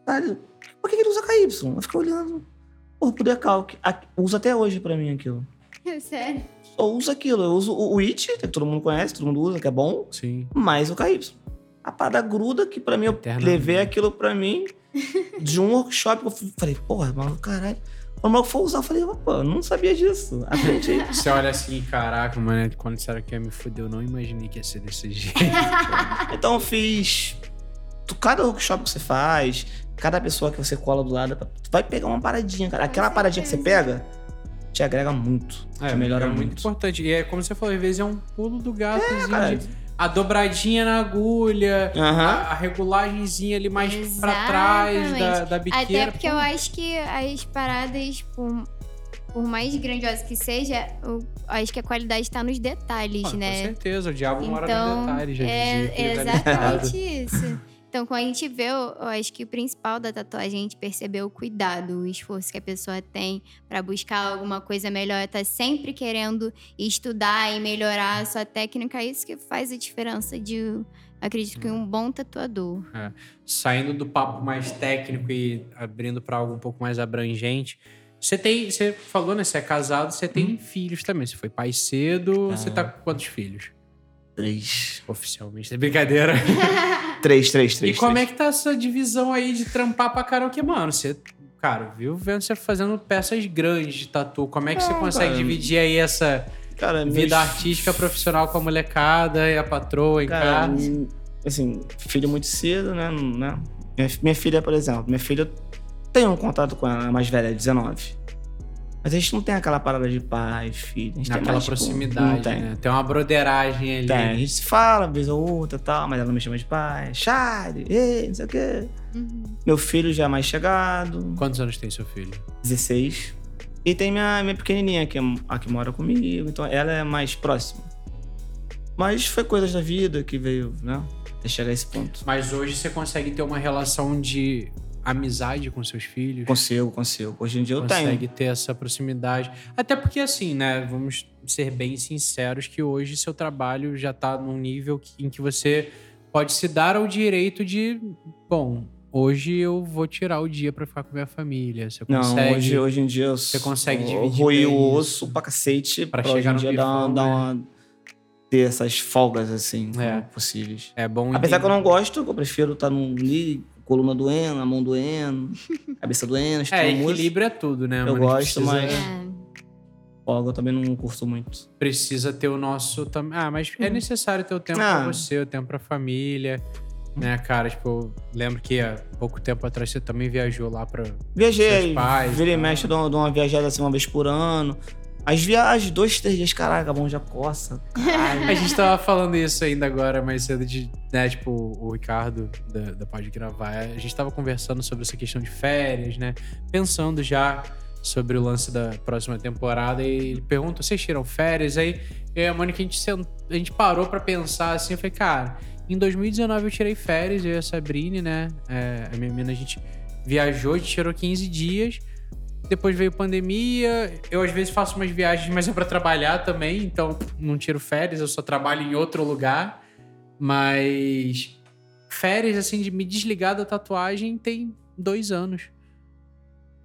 [SPEAKER 4] Cara, por que que ele usa KY? Eu fiquei olhando. Porra, pro decalque. Usa até hoje pra mim aquilo. *laughs*
[SPEAKER 3] sério.
[SPEAKER 4] Só uso aquilo. Eu uso o o IT, que todo mundo conhece, todo mundo usa, que é bom.
[SPEAKER 2] Sim.
[SPEAKER 4] mais o KY. A parada gruda que pra mim, eu levei aquilo pra mim *laughs* de um workshop que eu falei, porra, mano, caralho. Quando eu for usar, eu falei, opa, não sabia disso. Aprendi. *laughs*
[SPEAKER 2] Você olha assim, caraca, mano, quando disseram que ia me fuder, eu não imaginei que ia ser desse jeito. *laughs*
[SPEAKER 4] então eu fiz. Cada workshop que você faz, cada pessoa que você cola do lado, tu vai pegar uma paradinha, cara. Aquela paradinha que você pega, te agrega muito. te melhora
[SPEAKER 2] é muito,
[SPEAKER 4] muito.
[SPEAKER 2] importante. E é como você falou, às vezes é um pulo do gatozinho.
[SPEAKER 4] cara.
[SPEAKER 2] de- a dobradinha na agulha,
[SPEAKER 4] Aham.
[SPEAKER 2] a, a regulagenzinha ali mais pra trás da,
[SPEAKER 3] Exatamente.
[SPEAKER 2] da biqueira.
[SPEAKER 3] Até porque eu acho que as paradas, por, por mais grandiosas que seja, eu acho que a qualidade tá nos detalhes,
[SPEAKER 2] Com
[SPEAKER 3] né?
[SPEAKER 2] certeza, o diabo mora no
[SPEAKER 3] Então,
[SPEAKER 2] detalhe, já dizia
[SPEAKER 3] é
[SPEAKER 2] velho ditado.
[SPEAKER 3] exatamente isso. Então, quando a gente vê, eu eu acho que o principal da tatuagem é a gente perceber o cuidado, o esforço que a pessoa tem pra buscar alguma coisa melhor, tá sempre querendo estudar e melhorar a sua técnica, é isso que faz a diferença de, acredito que um bom tatuador.
[SPEAKER 2] Saindo do papo mais técnico e abrindo pra algo um pouco mais abrangente. Você tem, você falou, né? Você é casado, você tem filhos também. Você foi pai cedo,
[SPEAKER 4] Ah.
[SPEAKER 2] você tá com quantos filhos?
[SPEAKER 4] Três.
[SPEAKER 2] Oficialmente, é brincadeira. *laughs*
[SPEAKER 4] Três, três, três.
[SPEAKER 2] e como
[SPEAKER 4] três.
[SPEAKER 2] é que tá essa divisão aí de trampar pra karaokê, mano? Você, cara, viu vendo você fazendo peças grandes de tatu. Como é que você
[SPEAKER 4] Não,
[SPEAKER 2] consegue
[SPEAKER 4] cara.
[SPEAKER 2] dividir aí essa
[SPEAKER 4] Cara, meus-
[SPEAKER 2] vida artística profissional com a molecada e a patroa em
[SPEAKER 4] Cara,
[SPEAKER 2] casa?
[SPEAKER 4] hum, assim, filho muito cedo, né? né? Minha, minha filha, por exemplo, minha filha tem um contato com ela, a mais velha, 19. Mas a gente não tem aquela parada de pai, filho. A gente tem
[SPEAKER 2] Naquela
[SPEAKER 4] mais, tipo,
[SPEAKER 2] proximidade,
[SPEAKER 4] não tem.
[SPEAKER 2] né? Tem uma broderagem ali.
[SPEAKER 4] Tem, a gente se fala, uma vez ou outra e tal, mas ela não me chama de pai. Charlie, ei, não sei o quê.
[SPEAKER 3] Uhum.
[SPEAKER 4] Meu filho já é mais chegado,
[SPEAKER 2] Quantos anos tem seu filho?
[SPEAKER 4] 16. E tem minha, minha pequenininha, que, é, a que mora comigo, então ela é mais próxima. Mas foi coisas da vida que veio, né? Até chegar a esse ponto.
[SPEAKER 2] Mas hoje você consegue ter uma relação de amizade com seus filhos?
[SPEAKER 4] Consigo, consigo. Hoje em dia eu
[SPEAKER 2] consegue
[SPEAKER 4] tenho.
[SPEAKER 2] ter essa proximidade. Até porque, assim, né? Vamos ser bem sinceros que hoje seu trabalho já tá num nível em que você pode se dar ao direito de, bom, hoje eu vou tirar o dia pra ficar com minha família. Você
[SPEAKER 4] Não,
[SPEAKER 2] consegue.
[SPEAKER 4] hoje, hoje em dia eu,
[SPEAKER 2] Você consegue
[SPEAKER 4] eu roí o osso pra cacete
[SPEAKER 2] Pra
[SPEAKER 4] pra, hoje
[SPEAKER 2] chegar
[SPEAKER 4] em
[SPEAKER 2] no
[SPEAKER 4] dia dar, uma- dar
[SPEAKER 2] né?
[SPEAKER 4] uma, ter essas folgas assim
[SPEAKER 2] É.
[SPEAKER 4] possíveis.
[SPEAKER 2] É bom
[SPEAKER 4] Apesar que eu
[SPEAKER 2] entender.
[SPEAKER 4] não gosto, eu prefiro estar num ali, coluna doendo, a mão doendo, *laughs* cabeça doendo,
[SPEAKER 2] É, equilíbrio é tudo, né?
[SPEAKER 4] Eu
[SPEAKER 2] mano?
[SPEAKER 4] Gosto,
[SPEAKER 2] precisa,
[SPEAKER 4] mas-
[SPEAKER 3] É.
[SPEAKER 4] Folga eu também não curto muito.
[SPEAKER 2] precisa ter o nosso também. Ah, mas é necessário ter o tempo
[SPEAKER 4] Ah.
[SPEAKER 2] pra você, o tempo pra família. Né, cara? Tipo, eu lembro que há pouco tempo atrás você também viajou lá pra.
[SPEAKER 4] Viajei,
[SPEAKER 2] Seus pais,
[SPEAKER 4] vira e
[SPEAKER 2] tá?
[SPEAKER 4] mexe, dou uma, dou uma viajada assim uma vez por ano. As viagens, dois, três dias, caraca, a mão já coça. *laughs*
[SPEAKER 2] A gente tava falando isso ainda agora mais cedo de, né, tipo, o Ricardo da, da Pode Gravar. A gente tava conversando sobre essa questão de férias, né? Pensando já sobre o lance da próxima temporada. E ele pergunta: vocês tiram férias? Aí eu e a Mônica, a gente, sent... a gente parou pra pensar assim. Eu falei, cara, em 2019 eu tirei férias, eu e a Sabrine, né? É, a minha menina, a gente viajou, a gente tirou 15 dias. Depois veio pandemia. Eu às vezes faço umas viagens, mas é pra trabalhar também, então não tiro férias, eu só trabalho em outro lugar. Mas férias, assim, de me desligar da tatuagem tem dois anos.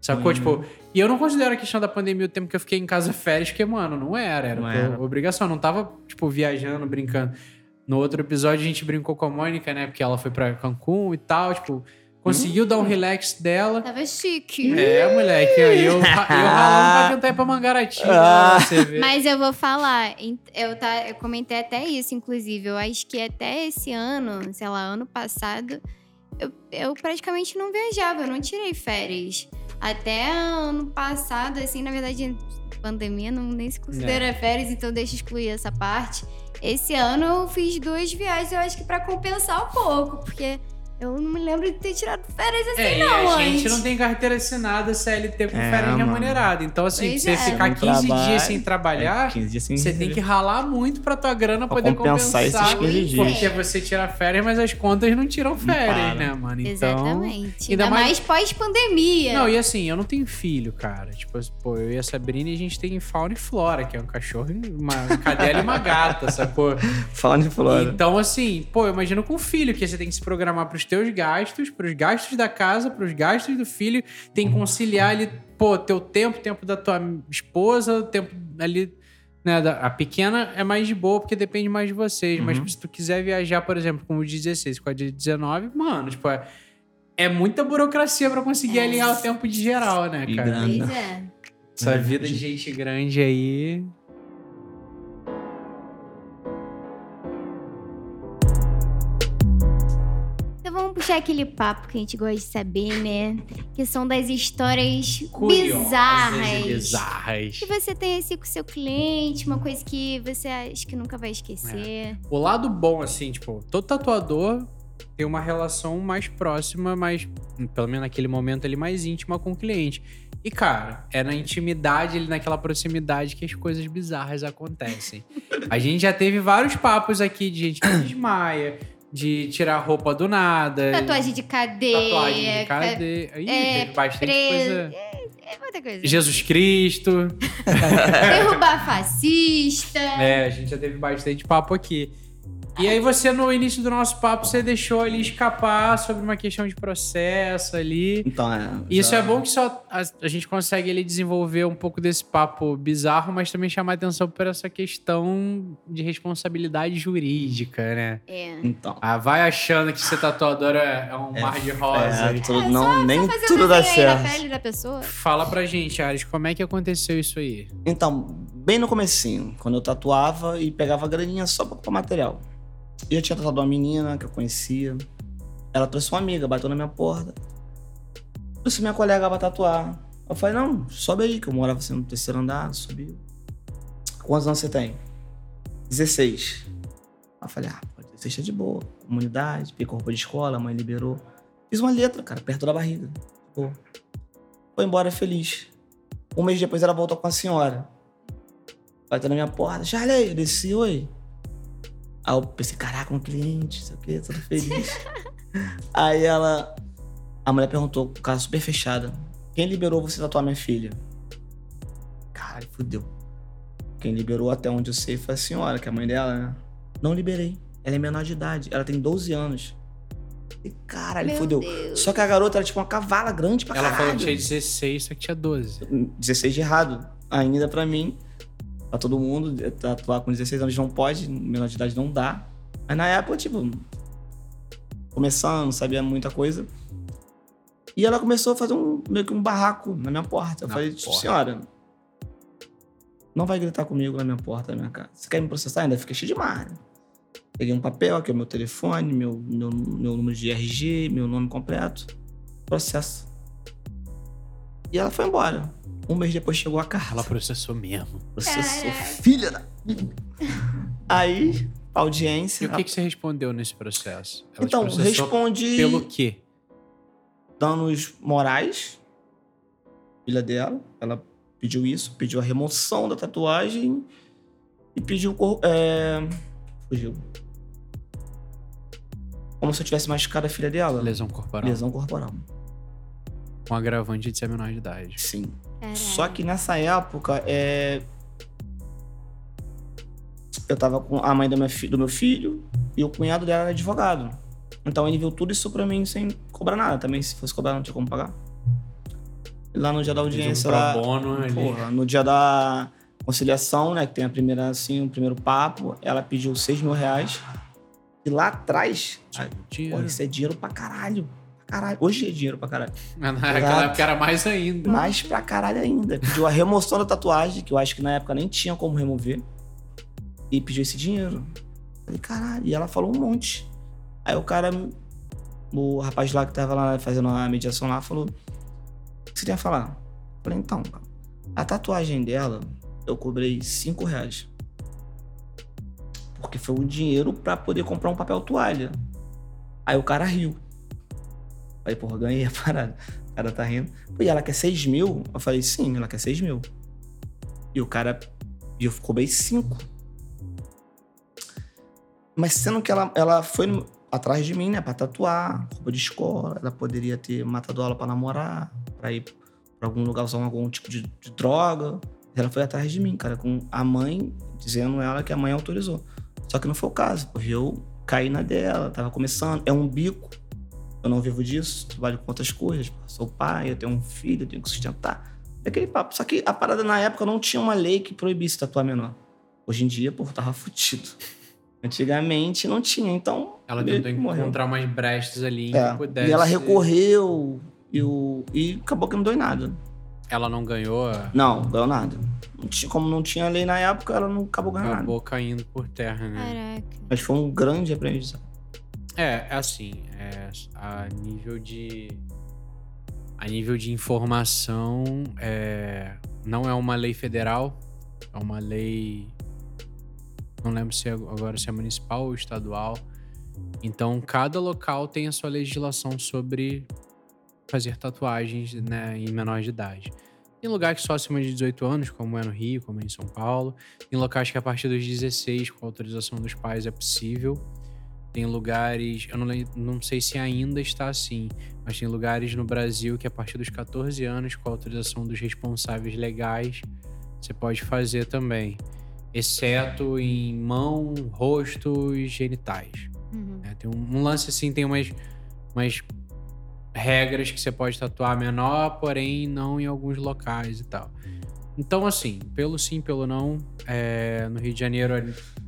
[SPEAKER 2] Sacou?
[SPEAKER 4] Hum.
[SPEAKER 2] Tipo, e eu não considero a questão da pandemia o tempo que eu fiquei em casa férias, porque, mano, não era. Era
[SPEAKER 4] Não era.
[SPEAKER 2] obrigação. Eu não tava, tipo, viajando, brincando. No outro episódio a gente brincou com a Mônica, né? Porque ela foi pra Cancún e tal, tipo, conseguiu dar um relax dela.
[SPEAKER 3] Tava chique.
[SPEAKER 2] É, moleque. Eu, eu, eu ralando pra tentar ir pra Mangaratiba.
[SPEAKER 4] Ah.
[SPEAKER 2] Você vê.
[SPEAKER 3] Mas eu vou falar, eu, tá, eu comentei até isso, inclusive. Eu acho que até esse ano, sei lá, ano passado, eu, eu praticamente não viajava, eu não tirei férias. Até ano passado, assim, na verdade, pandemia não nem se considera férias, então deixa eu excluir essa parte. Esse ano eu fiz duas viagens, eu acho que pra compensar um pouco, porque eu não me lembro de ter tirado férias assim,
[SPEAKER 2] É, e
[SPEAKER 3] não,
[SPEAKER 2] a gente não tem carteira assinada CLT com
[SPEAKER 4] É,
[SPEAKER 2] férias
[SPEAKER 4] mano.
[SPEAKER 2] remunerada. Então, assim,
[SPEAKER 3] Pois
[SPEAKER 2] você
[SPEAKER 3] é.
[SPEAKER 2] ficar
[SPEAKER 4] Não
[SPEAKER 2] 15
[SPEAKER 4] trabalha,
[SPEAKER 2] dias sem trabalhar,
[SPEAKER 4] É, 15 dias sem
[SPEAKER 2] você tem que ralar muito pra tua grana
[SPEAKER 4] Pra
[SPEAKER 2] poder
[SPEAKER 4] compensar
[SPEAKER 2] compensar.
[SPEAKER 4] esses 15 dias.
[SPEAKER 2] Porque você tira férias, mas as contas não tiram férias,
[SPEAKER 4] para.
[SPEAKER 2] né, mano? Então.
[SPEAKER 3] Exatamente.
[SPEAKER 2] ainda
[SPEAKER 3] Ainda
[SPEAKER 2] mais-
[SPEAKER 3] mais pós-pandemia.
[SPEAKER 2] Não, e assim, eu não tenho filho, cara. Tipo, pô, eu e a Sabrina, a gente tem fauna e flora, que é um cachorro, uma cadela e uma gata, sacou? *laughs*
[SPEAKER 4] Falando de Flora.
[SPEAKER 2] Então, assim, pô, eu imagino com filho, que você tem que se programar pros teus gastos, pros gastos da casa, pros gastos do filho, tem que conciliar ali, pô, teu tempo, tempo da tua esposa, tempo ali. Né, da- a pequena é mais de boa porque depende mais de vocês. Mas
[SPEAKER 4] Uhum.
[SPEAKER 2] se tu quiser viajar, por exemplo, com o de 16 com a de 19, mano, tipo, é, é muita burocracia pra conseguir
[SPEAKER 3] É.
[SPEAKER 2] alinhar o tempo de geral, né, cara?
[SPEAKER 3] Pois é.
[SPEAKER 2] Essa
[SPEAKER 4] É.
[SPEAKER 2] vida de gente grande aí.
[SPEAKER 3] Puxar aquele papo que a gente gosta de saber, né? Que são das histórias
[SPEAKER 2] Curiosas
[SPEAKER 3] bizarras.
[SPEAKER 2] bizarras.
[SPEAKER 3] Que você tem assim com o seu cliente, uma coisa que você acha que nunca vai esquecer.
[SPEAKER 2] O lado bom, assim, tipo, todo tatuador tem uma relação mais próxima, mais, pelo menos naquele momento ali, mais íntima com o cliente. E, cara, é na intimidade, ali naquela proximidade que as coisas bizarras acontecem. *laughs* A gente já teve vários papos aqui de gente que desmaia, de tirar roupa do nada.
[SPEAKER 3] Tatuagem de cadeia.
[SPEAKER 2] Tatuagem de
[SPEAKER 3] ca-
[SPEAKER 2] cadeia. Ih,
[SPEAKER 3] é,
[SPEAKER 2] teve bastante
[SPEAKER 3] preso.
[SPEAKER 2] coisa.
[SPEAKER 3] É muita coisa.
[SPEAKER 2] Jesus Cristo. *laughs*
[SPEAKER 3] Derrubar fascista.
[SPEAKER 2] É, a gente já teve bastante papo aqui. E aí você, no início do nosso papo, você deixou ali escapar sobre uma questão de processo ali.
[SPEAKER 4] Então, é.
[SPEAKER 2] E isso
[SPEAKER 4] já-
[SPEAKER 2] é bom que só a, a gente consegue ali desenvolver um pouco desse papo bizarro, mas também chamar atenção por essa questão de responsabilidade jurídica, né?
[SPEAKER 3] É.
[SPEAKER 4] Então.
[SPEAKER 2] Ah, vai achando que ser tatuador é, é um
[SPEAKER 4] É,
[SPEAKER 2] mar de rosas.
[SPEAKER 4] É, tudo, não, nem
[SPEAKER 3] Fazer
[SPEAKER 4] tudo dá
[SPEAKER 3] aí na
[SPEAKER 4] certo.
[SPEAKER 3] pele da pessoa.
[SPEAKER 2] Fala pra gente, Ares, como é que aconteceu isso aí?
[SPEAKER 4] Então, bem no comecinho, quando eu tatuava e pegava graninha só pra, pra material. Eu tinha tatuado uma menina que eu conhecia. Ela trouxe uma amiga, bateu na minha porta. Trouxe minha colega pra tatuar. Eu falei, não, sobe aí, que eu morava assim no terceiro andar, subiu. Quantos anos você tem? 16. Aí eu falei, ah, pode 16 tá de boa. Comunidade, pegou roupa de escola, a mãe liberou. Fiz uma letra, cara, perto da barriga. Pô. Foi embora feliz. Um mês depois ela voltou com a senhora. Bateu na minha porta. Charley, eu desci, oi. Aí eu pensei, caraca, um cliente, sei o quê, tudo feliz. *laughs* Aí ela. A mulher perguntou, com cara super fechada: Quem liberou você tatuar minha filha? Caralho, fudeu. Quem liberou até onde eu sei foi a senhora, que é a mãe dela, né? Não liberei. Ela é menor de idade. Ela tem 12 anos. E caralho,
[SPEAKER 3] Meu
[SPEAKER 4] fudeu.
[SPEAKER 3] Deus.
[SPEAKER 4] Só que a garota era tipo uma cavala grande pra
[SPEAKER 2] Ela
[SPEAKER 4] caralho.
[SPEAKER 2] falou que tinha 16, só que tinha 12.
[SPEAKER 4] 16 de errado. Ainda pra mim, pra todo mundo, tatuar com 16 anos não pode, menor de idade não dá. Mas na época, tipo, começando, não sabia muita coisa. E ela começou a fazer um, meio que um barraco na minha porta. Eu
[SPEAKER 2] Na
[SPEAKER 4] falei, tipo,
[SPEAKER 2] porta.
[SPEAKER 4] senhora, não vai gritar comigo na minha porta, na minha casa. Você quer me processar? Ainda fiquei cheio de mar. Peguei um papel, aqui é o meu telefone, meu, meu, meu número de RG, meu nome completo. Processo. E ela foi embora. Um mês depois chegou a carta.
[SPEAKER 2] Ela processou mesmo.
[SPEAKER 4] Processou,
[SPEAKER 3] Caraca.
[SPEAKER 4] filha da. Aí,
[SPEAKER 2] E
[SPEAKER 4] audiência.
[SPEAKER 2] o que, que você respondeu nesse processo? Ela
[SPEAKER 4] então, respondi
[SPEAKER 2] Pelo quê?
[SPEAKER 4] danos morais. Filha dela. Ela pediu isso, pediu a remoção da tatuagem e pediu. cor- É... Fugiu. Como se eu tivesse machucado a filha dela.
[SPEAKER 2] Lesão corporal.
[SPEAKER 4] Lesão corporal.
[SPEAKER 2] Com agravante de ser menor de idade.
[SPEAKER 4] Sim.
[SPEAKER 3] Caraca.
[SPEAKER 4] Só que nessa época, é... eu tava com a mãe do meu, fi- do meu filho e o cunhado dela era advogado. Então ele viu tudo isso pra mim sem cobrar nada. Também, se fosse cobrar, não tinha como pagar. E lá no dia da audiência,
[SPEAKER 2] um
[SPEAKER 4] lá,
[SPEAKER 2] bono ali.
[SPEAKER 4] porra, no dia da conciliação, né, que tem a primeira, assim, o primeiro papo, ela pediu 6 mil reais. E lá atrás,
[SPEAKER 2] dinheiro.
[SPEAKER 4] porra, isso é dinheiro pra caralho. Caralho. Hoje é dinheiro pra caralho. *laughs*
[SPEAKER 2] Naquela época era mais ainda.
[SPEAKER 4] Mais pra caralho ainda. Pediu a remoção da tatuagem, que eu acho que na época nem tinha como remover. E pediu esse dinheiro. Falei, caralho. E ela falou um monte. Aí o cara, o rapaz lá que tava lá fazendo a mediação lá, falou: O que você tem a falar? Falei, então, cara, a tatuagem dela, eu cobrei 5 reais. Porque foi o dinheiro pra poder comprar um papel toalha. Aí o cara riu. Falei, porra, ganhei a *laughs* parada. O cara tá rindo. Pô, E ela quer 6 mil? Eu falei, sim, ela quer 6 mil. E o cara. E eu cobrei 5. Mas sendo que ela, ela foi no- atrás de mim, né, pra tatuar, roupa de escola, ela poderia ter matado ela pra namorar, pra ir pra algum lugar usar algum tipo de, de droga. Ela foi atrás de mim, cara, com a mãe dizendo ela que a mãe autorizou. Só que não foi o caso, porque eu caí na dela, tava começando, é um bico. Eu não vivo disso, trabalho com outras coisas. Sou pai, eu tenho um filho, eu tenho que sustentar. É aquele papo. Só que a parada na época não tinha uma lei que proibisse tatuar menor. Hoje em dia, pô, tava fudido. Antigamente não tinha, então.
[SPEAKER 2] Ela tentou encontrar umas brestas ali em
[SPEAKER 4] É,
[SPEAKER 2] que pudesse.
[SPEAKER 4] E ela recorreu e, o... e acabou que não deu nada.
[SPEAKER 2] Ela não ganhou,
[SPEAKER 4] Não, não deu nada. Não tinha- como não tinha lei na época, ela não acabou ganhando nada.
[SPEAKER 2] acabou caindo por terra, né?
[SPEAKER 3] Caraca.
[SPEAKER 4] Mas foi um grande aprendizado.
[SPEAKER 2] É, é assim, é, a nível de. A nível de informação, é, não é uma lei federal, é uma lei. Não lembro se é, agora se é municipal ou estadual. Então, cada local tem a sua legislação sobre fazer tatuagens né, em menores de idade. Tem lugares só acima de 18 anos, como é no Rio, como é em São Paulo. Tem locais que a partir dos 16, com autorização dos pais, é possível. Tem lugares, eu não, não sei se ainda está assim, mas tem lugares no Brasil que a partir dos 14 anos, com a autorização dos responsáveis legais, você pode fazer também. Exceto em mão, rosto e genitais.
[SPEAKER 3] Uhum.
[SPEAKER 2] né? Tem um, um lance assim, tem umas, umas regras que você pode tatuar menor, porém não em alguns locais e tal. Então, assim, pelo sim, pelo não, é, no Rio de Janeiro é, é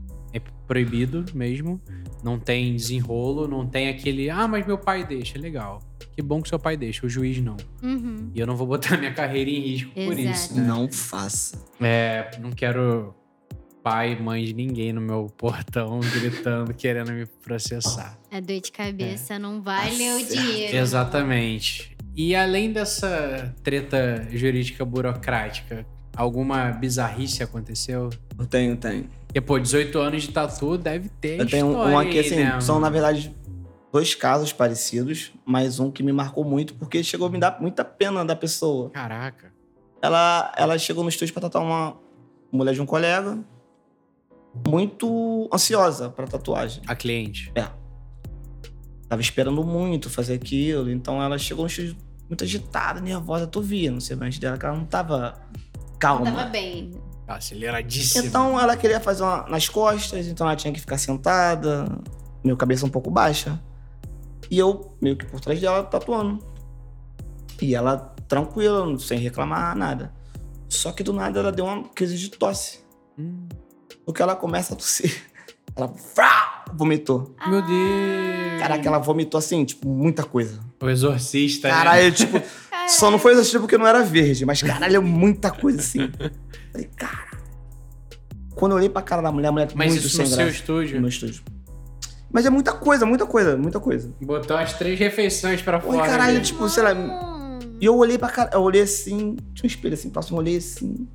[SPEAKER 2] proibido mesmo. Não tem desenrolo, não tem aquele, ah, mas meu pai deixa. Legal. Que bom que seu pai deixa, o juiz não.
[SPEAKER 3] Uhum.
[SPEAKER 2] E eu não vou botar *laughs* minha carreira em risco por
[SPEAKER 3] Exato.
[SPEAKER 2] isso. Né?
[SPEAKER 4] Não faça.
[SPEAKER 2] É, não quero pai, mãe de ninguém no meu portão *laughs* gritando, querendo me processar.
[SPEAKER 3] A dor de cabeça não vale o dinheiro.
[SPEAKER 2] Exatamente. E além dessa treta jurídica burocrática, alguma bizarrice aconteceu?
[SPEAKER 4] Eu tenho, tenho.
[SPEAKER 2] Porque, pô, 18 anos de tatu deve ter
[SPEAKER 4] Eu tenho um aqui,
[SPEAKER 2] aí,
[SPEAKER 4] assim,
[SPEAKER 2] né?
[SPEAKER 4] são na verdade dois casos parecidos, mas um que me marcou muito, porque chegou a me dar muita pena da pessoa.
[SPEAKER 2] Caraca.
[SPEAKER 4] Ela, ela chegou no estúdio pra tatuar uma mulher de um colega, muito ansiosa pra tatuagem.
[SPEAKER 2] A cliente.
[SPEAKER 4] tava esperando muito fazer aquilo. Então ela chegou no estúdio muito agitada, nervosa. Tu via no semblante dela que ela não tava calma.
[SPEAKER 3] Tava bem.
[SPEAKER 2] Aceleradíssimo.
[SPEAKER 4] Então ela queria fazer uma nas costas, então ela tinha que ficar sentada, meu cabeça um pouco baixa. E eu meio que por trás dela tatuando. E ela tranquila, sem reclamar nada. Só que do nada ela deu uma crise de tosse.
[SPEAKER 2] Hum,
[SPEAKER 4] Porque ela começa a tossir. *laughs* Ela vrá, vomitou.
[SPEAKER 2] meu Deus.
[SPEAKER 4] Caraca, ela vomitou assim, tipo, muita coisa.
[SPEAKER 2] O exorcista, né?
[SPEAKER 4] Caralho, tipo, *laughs* só não foi exaustivo porque não era verde, mas caralho, muita coisa assim. *laughs* Falei, cara. Quando eu olhei pra cara da mulher, a mulher
[SPEAKER 2] Mas
[SPEAKER 4] muito
[SPEAKER 2] isso
[SPEAKER 4] sem
[SPEAKER 2] no seu estúdio?
[SPEAKER 4] No meu estúdio. Mas é muita coisa, muita coisa, muita coisa.
[SPEAKER 2] Botou as três refeições pra
[SPEAKER 4] Oi,
[SPEAKER 2] fora.
[SPEAKER 4] caralho,
[SPEAKER 2] né?
[SPEAKER 4] tipo, sei lá. E eu olhei pra cara, eu olhei assim, tinha um espelho assim, próximo, eu olhei assim.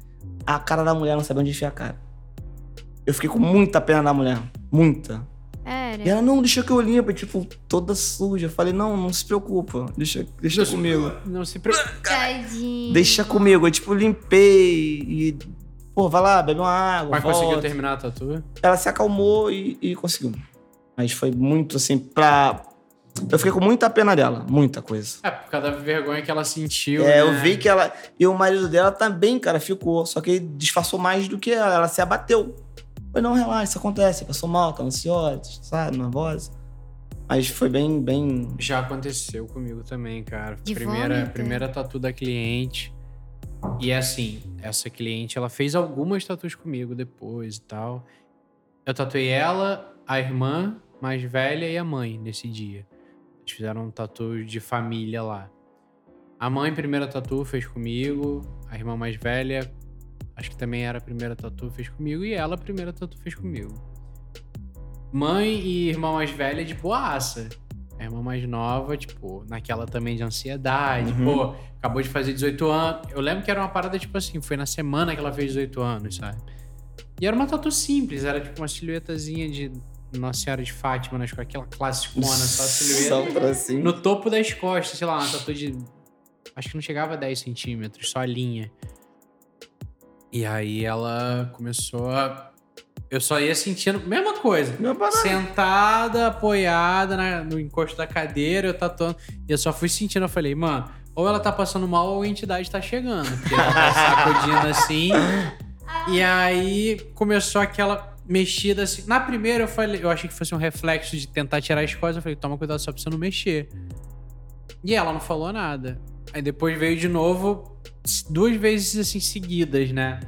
[SPEAKER 4] A cara da mulher não sabia onde enfiar a cara. Eu fiquei com muita pena da mulher. Muita.
[SPEAKER 3] Era.
[SPEAKER 4] E ela, não, deixa que eu limpo, e, tipo, toda suja. Eu falei, não, não se preocupa, deixa, deixa comigo.
[SPEAKER 2] Não se preocupe.
[SPEAKER 3] Tadinho.
[SPEAKER 4] Deixa comigo. Eu, tipo, limpei e. Pô, vai lá, bebe uma água.
[SPEAKER 2] Mas
[SPEAKER 4] volta.
[SPEAKER 2] conseguiu terminar a tatu?
[SPEAKER 4] Ela se acalmou e, e conseguiu. Mas foi muito assim, pra. Eu fiquei com muita pena dela, muita coisa.
[SPEAKER 2] É, por causa da vergonha que ela sentiu.
[SPEAKER 4] É,
[SPEAKER 2] né?
[SPEAKER 4] eu vi que ela. E o marido dela também, cara, ficou. Só que ele disfarçou mais do que ela. Ela se abateu. Foi, não, relaxa, isso acontece. Passou mal, tá ansiosa, sabe, nervosa. Mas foi bem, bem.
[SPEAKER 2] Já aconteceu comigo também, cara.
[SPEAKER 3] De
[SPEAKER 2] primeira,
[SPEAKER 3] vômito?
[SPEAKER 2] primeira tatu da cliente. E assim, essa cliente, ela fez algumas tatus comigo depois e tal. Eu tatuei ela, a irmã mais velha e a mãe nesse dia. Eles fizeram um tatu de família lá. A mãe, primeira tatu, fez comigo. A irmã mais velha, acho que também era a primeira tatu, fez comigo. E ela, a primeira tatu, fez comigo. Mãe e irmã mais velha de boaça. A irmã mais nova, tipo, naquela também de ansiedade.
[SPEAKER 4] Uhum.
[SPEAKER 2] Pô, acabou de fazer 18 anos. Eu lembro que era uma parada, tipo assim, foi na semana que ela fez 18 anos, sabe? E era uma tatu simples, era tipo uma silhuetazinha de Nossa Senhora de Fátima, né? com aquela classicona, só a *laughs* silhueta.
[SPEAKER 4] Só pra assim.
[SPEAKER 2] No topo das costas, sei lá, uma tatu de. Acho que não chegava a 10 centímetros, só a linha. E aí ela começou a. Eu só ia sentindo. Mesma coisa. Sentada, apoiada na- no encosto da cadeira, eu tatuando. E eu só fui sentindo, eu falei, mano, ou ela tá passando mal ou a entidade tá chegando. Porque ela tá sacudindo assim. E aí começou aquela mexida assim. Na primeira eu falei, eu achei que fosse um reflexo de tentar tirar as coisas. Eu falei, toma cuidado só pra você não mexer. E ela não falou nada. Aí depois veio de novo, duas vezes assim seguidas, né?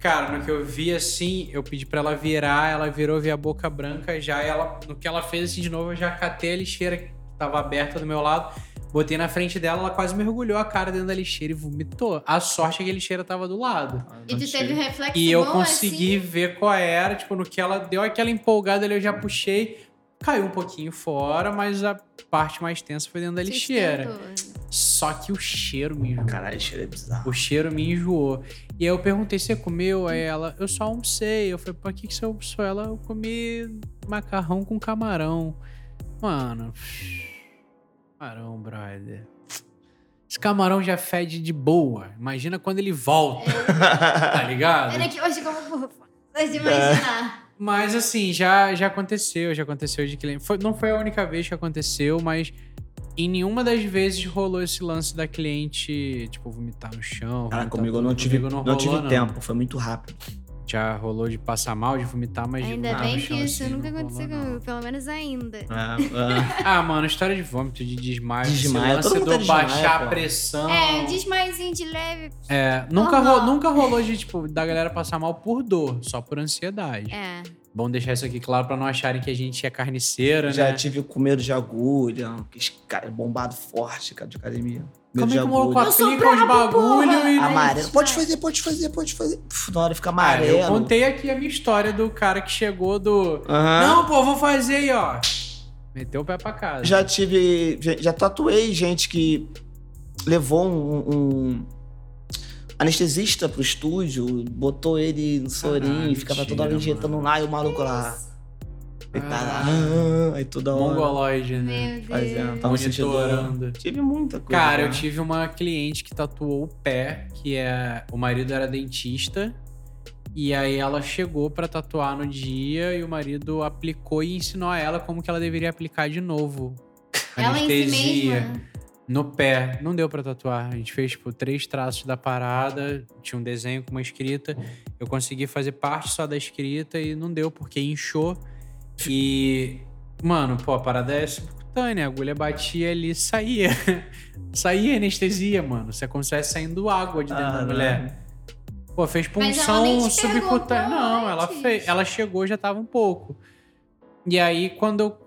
[SPEAKER 2] Cara, no que eu vi assim, eu pedi pra ela virar, ela virou, vi a boca branca já. e Ela, no que ela fez assim de novo, eu já catei a lixeira que tava aberta do meu lado, botei na frente dela, ela quase mergulhou a cara dentro da lixeira e vomitou. A sorte é que a lixeira tava do lado.
[SPEAKER 3] E tu teve um reflexo
[SPEAKER 2] E eu consegui
[SPEAKER 3] assim?
[SPEAKER 2] ver qual era, tipo, no que ela deu aquela empolgada ali, eu já puxei, caiu um pouquinho fora, mas a parte mais tensa foi dentro da lixeira.
[SPEAKER 3] Sustentou.
[SPEAKER 2] Só que o cheiro me enjoou.
[SPEAKER 4] Caralho, cheiro é bizarro.
[SPEAKER 2] O cheiro me enjoou. E aí eu perguntei, você comeu? Aí ela, eu só almocei. Eu falei, pô, o que, que você almoçou? Ela, eu comi macarrão com camarão. Mano, camarão, brother. Esse camarão já fede de boa. Imagina quando ele volta, *laughs* tá ligado?
[SPEAKER 3] Era que hoje como Pode imaginar.
[SPEAKER 2] Mas assim, já, já aconteceu, já aconteceu de cliente. Foi- não foi a única vez que aconteceu, mas em nenhuma das vezes rolou esse lance da cliente, tipo, vomitar no chão.
[SPEAKER 4] Cara,
[SPEAKER 2] vomitar
[SPEAKER 4] comigo eu não tive,
[SPEAKER 2] Comigo
[SPEAKER 4] não
[SPEAKER 2] rolou,
[SPEAKER 4] tive
[SPEAKER 2] não.
[SPEAKER 4] tempo, foi muito rápido.
[SPEAKER 2] Já rolou de passar mal, de vomitar, mas de
[SPEAKER 3] Ainda
[SPEAKER 2] vomitar
[SPEAKER 3] bem
[SPEAKER 2] no
[SPEAKER 3] que isso
[SPEAKER 2] assim,
[SPEAKER 3] nunca
[SPEAKER 2] não
[SPEAKER 3] aconteceu
[SPEAKER 2] rolou, não.
[SPEAKER 3] comigo, pelo menos ainda.
[SPEAKER 2] Ah, mano, história de vômito, de desmaio.
[SPEAKER 4] Desmaio,
[SPEAKER 2] lance do
[SPEAKER 4] desmaio,
[SPEAKER 2] baixar
[SPEAKER 4] pô.
[SPEAKER 2] a pressão.
[SPEAKER 3] É, desmaiozinho de leve.
[SPEAKER 2] É, nunca, ro- nunca rolou de, tipo, da galera passar mal por dor, só por ansiedade.
[SPEAKER 3] É.
[SPEAKER 2] Bom deixar isso aqui claro pra não acharem que a gente é carniceira,
[SPEAKER 4] Já
[SPEAKER 2] né?
[SPEAKER 4] tive com medo de agulha, aqueles cara bombado forte, cara, de academia. Medo
[SPEAKER 2] Como
[SPEAKER 4] de
[SPEAKER 2] é que
[SPEAKER 4] agulha.
[SPEAKER 3] Eu sou
[SPEAKER 2] aplica os bagulho
[SPEAKER 3] porra!
[SPEAKER 2] e...
[SPEAKER 4] Amarelo. Pode fazer, pode fazer, pode fazer. Puf, na hora fica
[SPEAKER 2] Ah,
[SPEAKER 4] amarelo.
[SPEAKER 2] eu contei aqui a minha história do cara que chegou do...
[SPEAKER 4] Aham.
[SPEAKER 2] Não, pô, vou fazer aí, ó. Meteu o pé pra casa.
[SPEAKER 4] Já tive. Já, já tatuei gente que levou um, um anestesista pro estúdio, botou ele no sorinho,
[SPEAKER 2] Caralho,
[SPEAKER 4] ficava toda hora injetando lá e o maluco lá. Ele tá lá,
[SPEAKER 2] Ah.
[SPEAKER 4] aí toda hora.
[SPEAKER 2] Mongoloide, né?
[SPEAKER 4] Fazendo, sentindo
[SPEAKER 2] Monitorando.
[SPEAKER 4] Tive muita coisa.
[SPEAKER 2] Cara, eu
[SPEAKER 4] né?
[SPEAKER 2] tive uma cliente que tatuou o pé, que é. O marido era dentista. E aí ela chegou pra tatuar no dia e o marido aplicou e ensinou a ela como que ela deveria aplicar de novo
[SPEAKER 3] Ela em si
[SPEAKER 2] anestesia.
[SPEAKER 3] mesma.
[SPEAKER 2] No pé, não deu pra tatuar. A gente fez, tipo, três traços da parada, tinha um desenho com uma escrita. Eu consegui fazer parte só da escrita e não deu, porque inchou. E, mano, pô, a parada é subcutânea. A agulha batia ali e saía. *laughs* saía anestesia, mano. Você consegue saindo água de dentro da
[SPEAKER 4] Caralho.
[SPEAKER 2] mulher. Pô, fez
[SPEAKER 3] Mas ela
[SPEAKER 2] punção subcutânea. Não, ela fez. Ela chegou, já tava um pouco. E aí, quando eu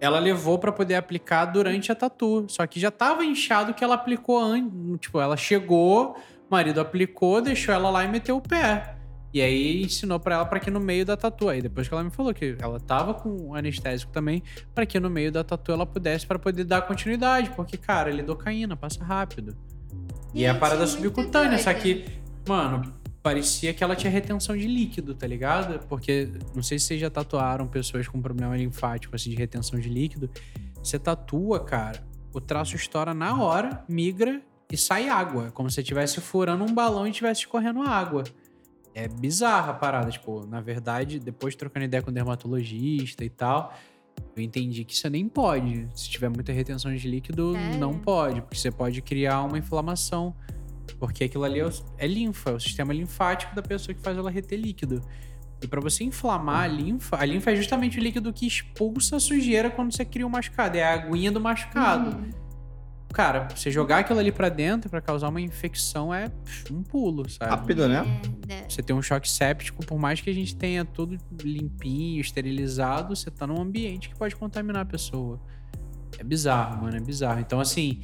[SPEAKER 2] ela levou pra poder aplicar durante a tatu. Só que já tava inchado que ela aplicou antes. Tipo, ela chegou, o marido aplicou, deixou ela lá e meteu o pé. E aí ensinou pra ela pra que no meio da tatu. Aí depois que ela me falou que ela tava com anestésico também, pra que no meio da tatu ela pudesse pra poder dar continuidade, porque cara, lidocaína passa rápido. E é a parada
[SPEAKER 3] muito
[SPEAKER 2] subcutânea, só que, mano, parecia que ela tinha retenção de líquido, tá ligado? Porque não sei se vocês já tatuaram pessoas com problema linfático, assim, de retenção de líquido. Você tatua, cara, o traço estoura na hora, migra e sai água. Como se você estivesse furando um balão e estivesse escorrendo água. É bizarra a parada. Tipo, na verdade, depois trocando ideia com o dermatologista e tal, eu entendi que isso nem pode. Se tiver muita retenção de líquido,
[SPEAKER 3] Sério?
[SPEAKER 2] não pode. Porque você pode criar uma inflamação. Porque aquilo ali é, o- é linfa, é o sistema linfático da pessoa que faz ela reter líquido. E pra você inflamar a linfa, a linfa é justamente o líquido que expulsa a sujeira quando você cria um machucado. É a aguinha do machucado.
[SPEAKER 3] Uhum.
[SPEAKER 2] Cara, você jogar aquilo ali pra dentro pra causar uma infecção é um pulo, sabe?
[SPEAKER 4] Rápido, né?
[SPEAKER 3] É,
[SPEAKER 2] Você tem um choque séptico, por mais que a gente tenha tudo limpinho, esterilizado, você tá num ambiente que pode contaminar a pessoa. É bizarro, mano, é bizarro. Então, assim,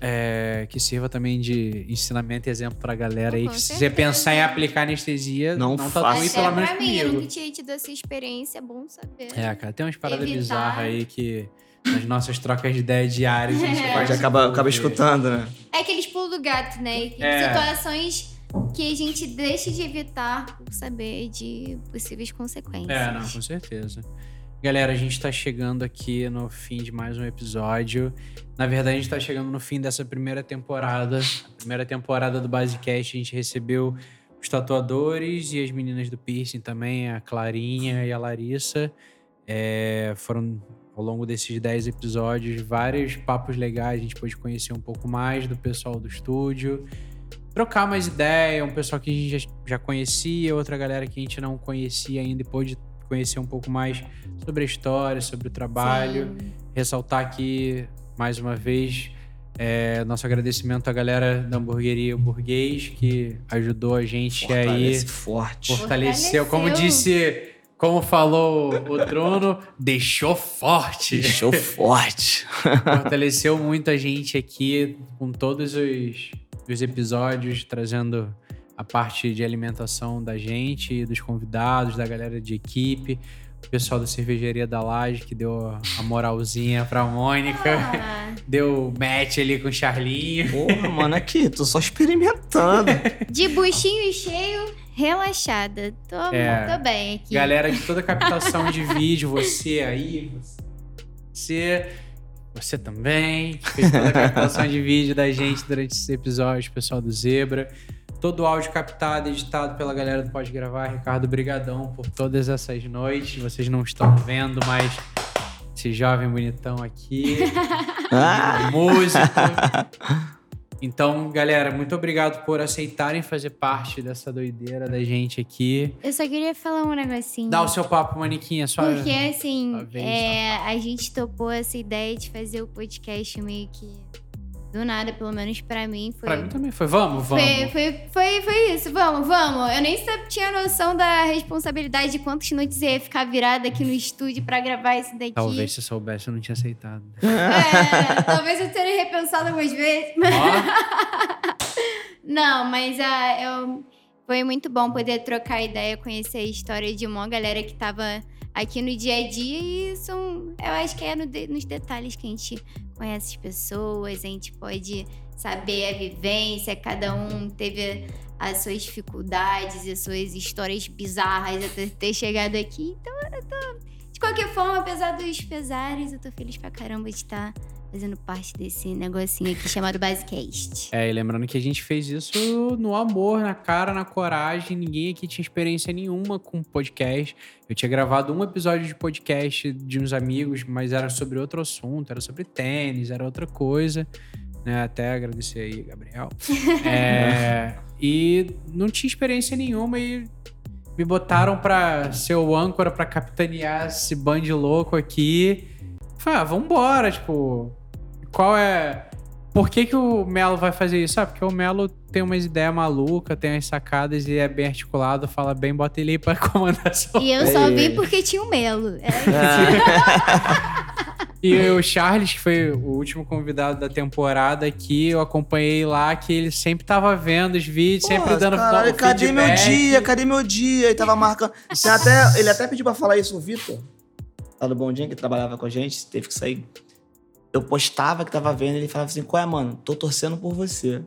[SPEAKER 2] é, que sirva também de ensinamento e exemplo pra galera aí.
[SPEAKER 3] Com
[SPEAKER 2] Que se você
[SPEAKER 3] certeza.
[SPEAKER 2] pensar em aplicar anestesia,
[SPEAKER 4] Não
[SPEAKER 2] não,
[SPEAKER 4] faça.
[SPEAKER 2] tatue
[SPEAKER 3] Até
[SPEAKER 2] pelo menos
[SPEAKER 3] pra mim, eu
[SPEAKER 2] comigo.
[SPEAKER 3] nunca tinha tido essa experiência, é bom saber.
[SPEAKER 2] É, cara, tem umas paradas
[SPEAKER 3] Evitar.
[SPEAKER 2] bizarras aí que nas nossas trocas de ideias diárias a gente *laughs*
[SPEAKER 3] É.
[SPEAKER 2] pode
[SPEAKER 4] acaba, acaba
[SPEAKER 2] desenvolver.
[SPEAKER 4] escutando, né?
[SPEAKER 3] É aqueles pulos do gato, né?
[SPEAKER 2] É.
[SPEAKER 3] Situações que a gente deixa de evitar por saber de possíveis consequências.
[SPEAKER 2] É, não, com certeza. Galera, a gente tá chegando aqui no fim de mais um episódio. Na verdade, a gente tá chegando no fim dessa primeira temporada. A primeira temporada do Basecast, a gente recebeu os tatuadores e as meninas do piercing também, a Clarinha e a Larissa. É, foram, ao longo desses 10 episódios, vários papos legais. A gente pôde conhecer um pouco mais do pessoal do estúdio. Trocar mais ideia, um pessoal que a gente já, já conhecia, outra galera que a gente não conhecia ainda e pôde conhecer um pouco mais sobre a história, sobre o trabalho.
[SPEAKER 3] Sim.
[SPEAKER 2] Ressaltar aqui, mais uma vez, é, nosso agradecimento à galera da hamburgueria Burguês, que ajudou a gente aí,
[SPEAKER 4] Fortalece forte.
[SPEAKER 2] fortaleceu, como disse, como falou o Trono, deixou forte.
[SPEAKER 4] Deixou forte. *laughs*
[SPEAKER 2] Fortaleceu muito a gente aqui com todos os, os episódios, trazendo a parte de alimentação da gente, dos convidados, da galera de equipe, o pessoal da cervejaria da Laje que deu a moralzinha pra Mônica,
[SPEAKER 3] Ah, *laughs*
[SPEAKER 2] deu match ali com o Charlinho.
[SPEAKER 4] Porra, mano, aqui, tô só experimentando. *laughs*
[SPEAKER 3] de buchinho cheio, relaxada. Tô,
[SPEAKER 2] É.
[SPEAKER 3] tô bem aqui.
[SPEAKER 2] Galera de toda a *laughs* captação de vídeo, você aí, você, você também, que fez toda a captação de vídeo da gente durante esses episódios, pessoal do Zebra. Todo o áudio captado, editado pela galera do Pode Gravar. Ricardo, brigadão por todas essas noites. Vocês não estão vendo, mas esse jovem bonitão aqui, *laughs*
[SPEAKER 4] Ah,
[SPEAKER 2] músico. Então, galera, muito obrigado por aceitarem fazer parte dessa doideira da gente aqui.
[SPEAKER 3] Eu só queria falar um negocinho.
[SPEAKER 2] Dá o seu papo, Maniquinha, só...
[SPEAKER 3] Porque, assim,
[SPEAKER 2] vez,
[SPEAKER 3] é, a gente topou essa ideia de fazer o podcast meio que do nada, pelo menos pra mim. Foi,
[SPEAKER 2] Pra mim também foi. Vamos, vamos.
[SPEAKER 3] foi, foi, foi, foi isso, vamos, vamos. Eu nem tinha noção da responsabilidade de quantas noites eu ia ficar virada aqui no estúdio pra gravar isso daqui.
[SPEAKER 2] Talvez se eu soubesse, eu não tinha aceitado. *laughs*
[SPEAKER 3] É, talvez eu teria repensado algumas vezes. *laughs* Não, mas ah, eu, foi muito bom poder trocar ideia, conhecer a história de uma galera que tava aqui no dia a dia e são, eu acho que é no nos detalhes que a gente conhece as pessoas, a gente pode saber a vivência, cada um teve as suas dificuldades as suas histórias bizarras até ter chegado aqui. Então eu tô De qualquer forma, apesar dos pesares, eu tô feliz pra caramba de estar fazendo parte desse negocinho aqui chamado Basecast.
[SPEAKER 2] É, e lembrando que a gente fez isso no amor, na cara, na coragem. Ninguém aqui tinha experiência nenhuma com podcast. Eu tinha gravado um episódio de podcast de uns amigos, mas era sobre outro assunto, era sobre tênis, era outra coisa. Né? Até agradecer aí, Gabriel. *laughs* É, e não tinha experiência nenhuma e me botaram pra ser o âncora, pra capitanear esse band louco aqui. Falei, ah, vambora, tipo, qual é. Por que, que o Melo vai fazer isso? Ah, porque o Melo tem umas ideias malucas, tem as sacadas e é bem articulado, fala bem, bota ele aí pra *laughs* comandar
[SPEAKER 3] E eu só
[SPEAKER 4] Ei.
[SPEAKER 3] vim porque tinha o Melo. É, *laughs*
[SPEAKER 2] E o Charles, que foi o último convidado da temporada aqui, eu acompanhei lá, que ele sempre tava vendo os vídeos, sempre
[SPEAKER 4] Pô,
[SPEAKER 2] dando
[SPEAKER 4] caralho,
[SPEAKER 2] dando
[SPEAKER 4] cadê meu dia? Cadê meu dia? E tava marcando. Até, ele até pediu pra falar isso, o Vitor, lá do Bom Dia, que trabalhava com a gente, teve que sair. Eu postava que tava vendo, ele falava assim: Qual é, mano? Tô torcendo por você.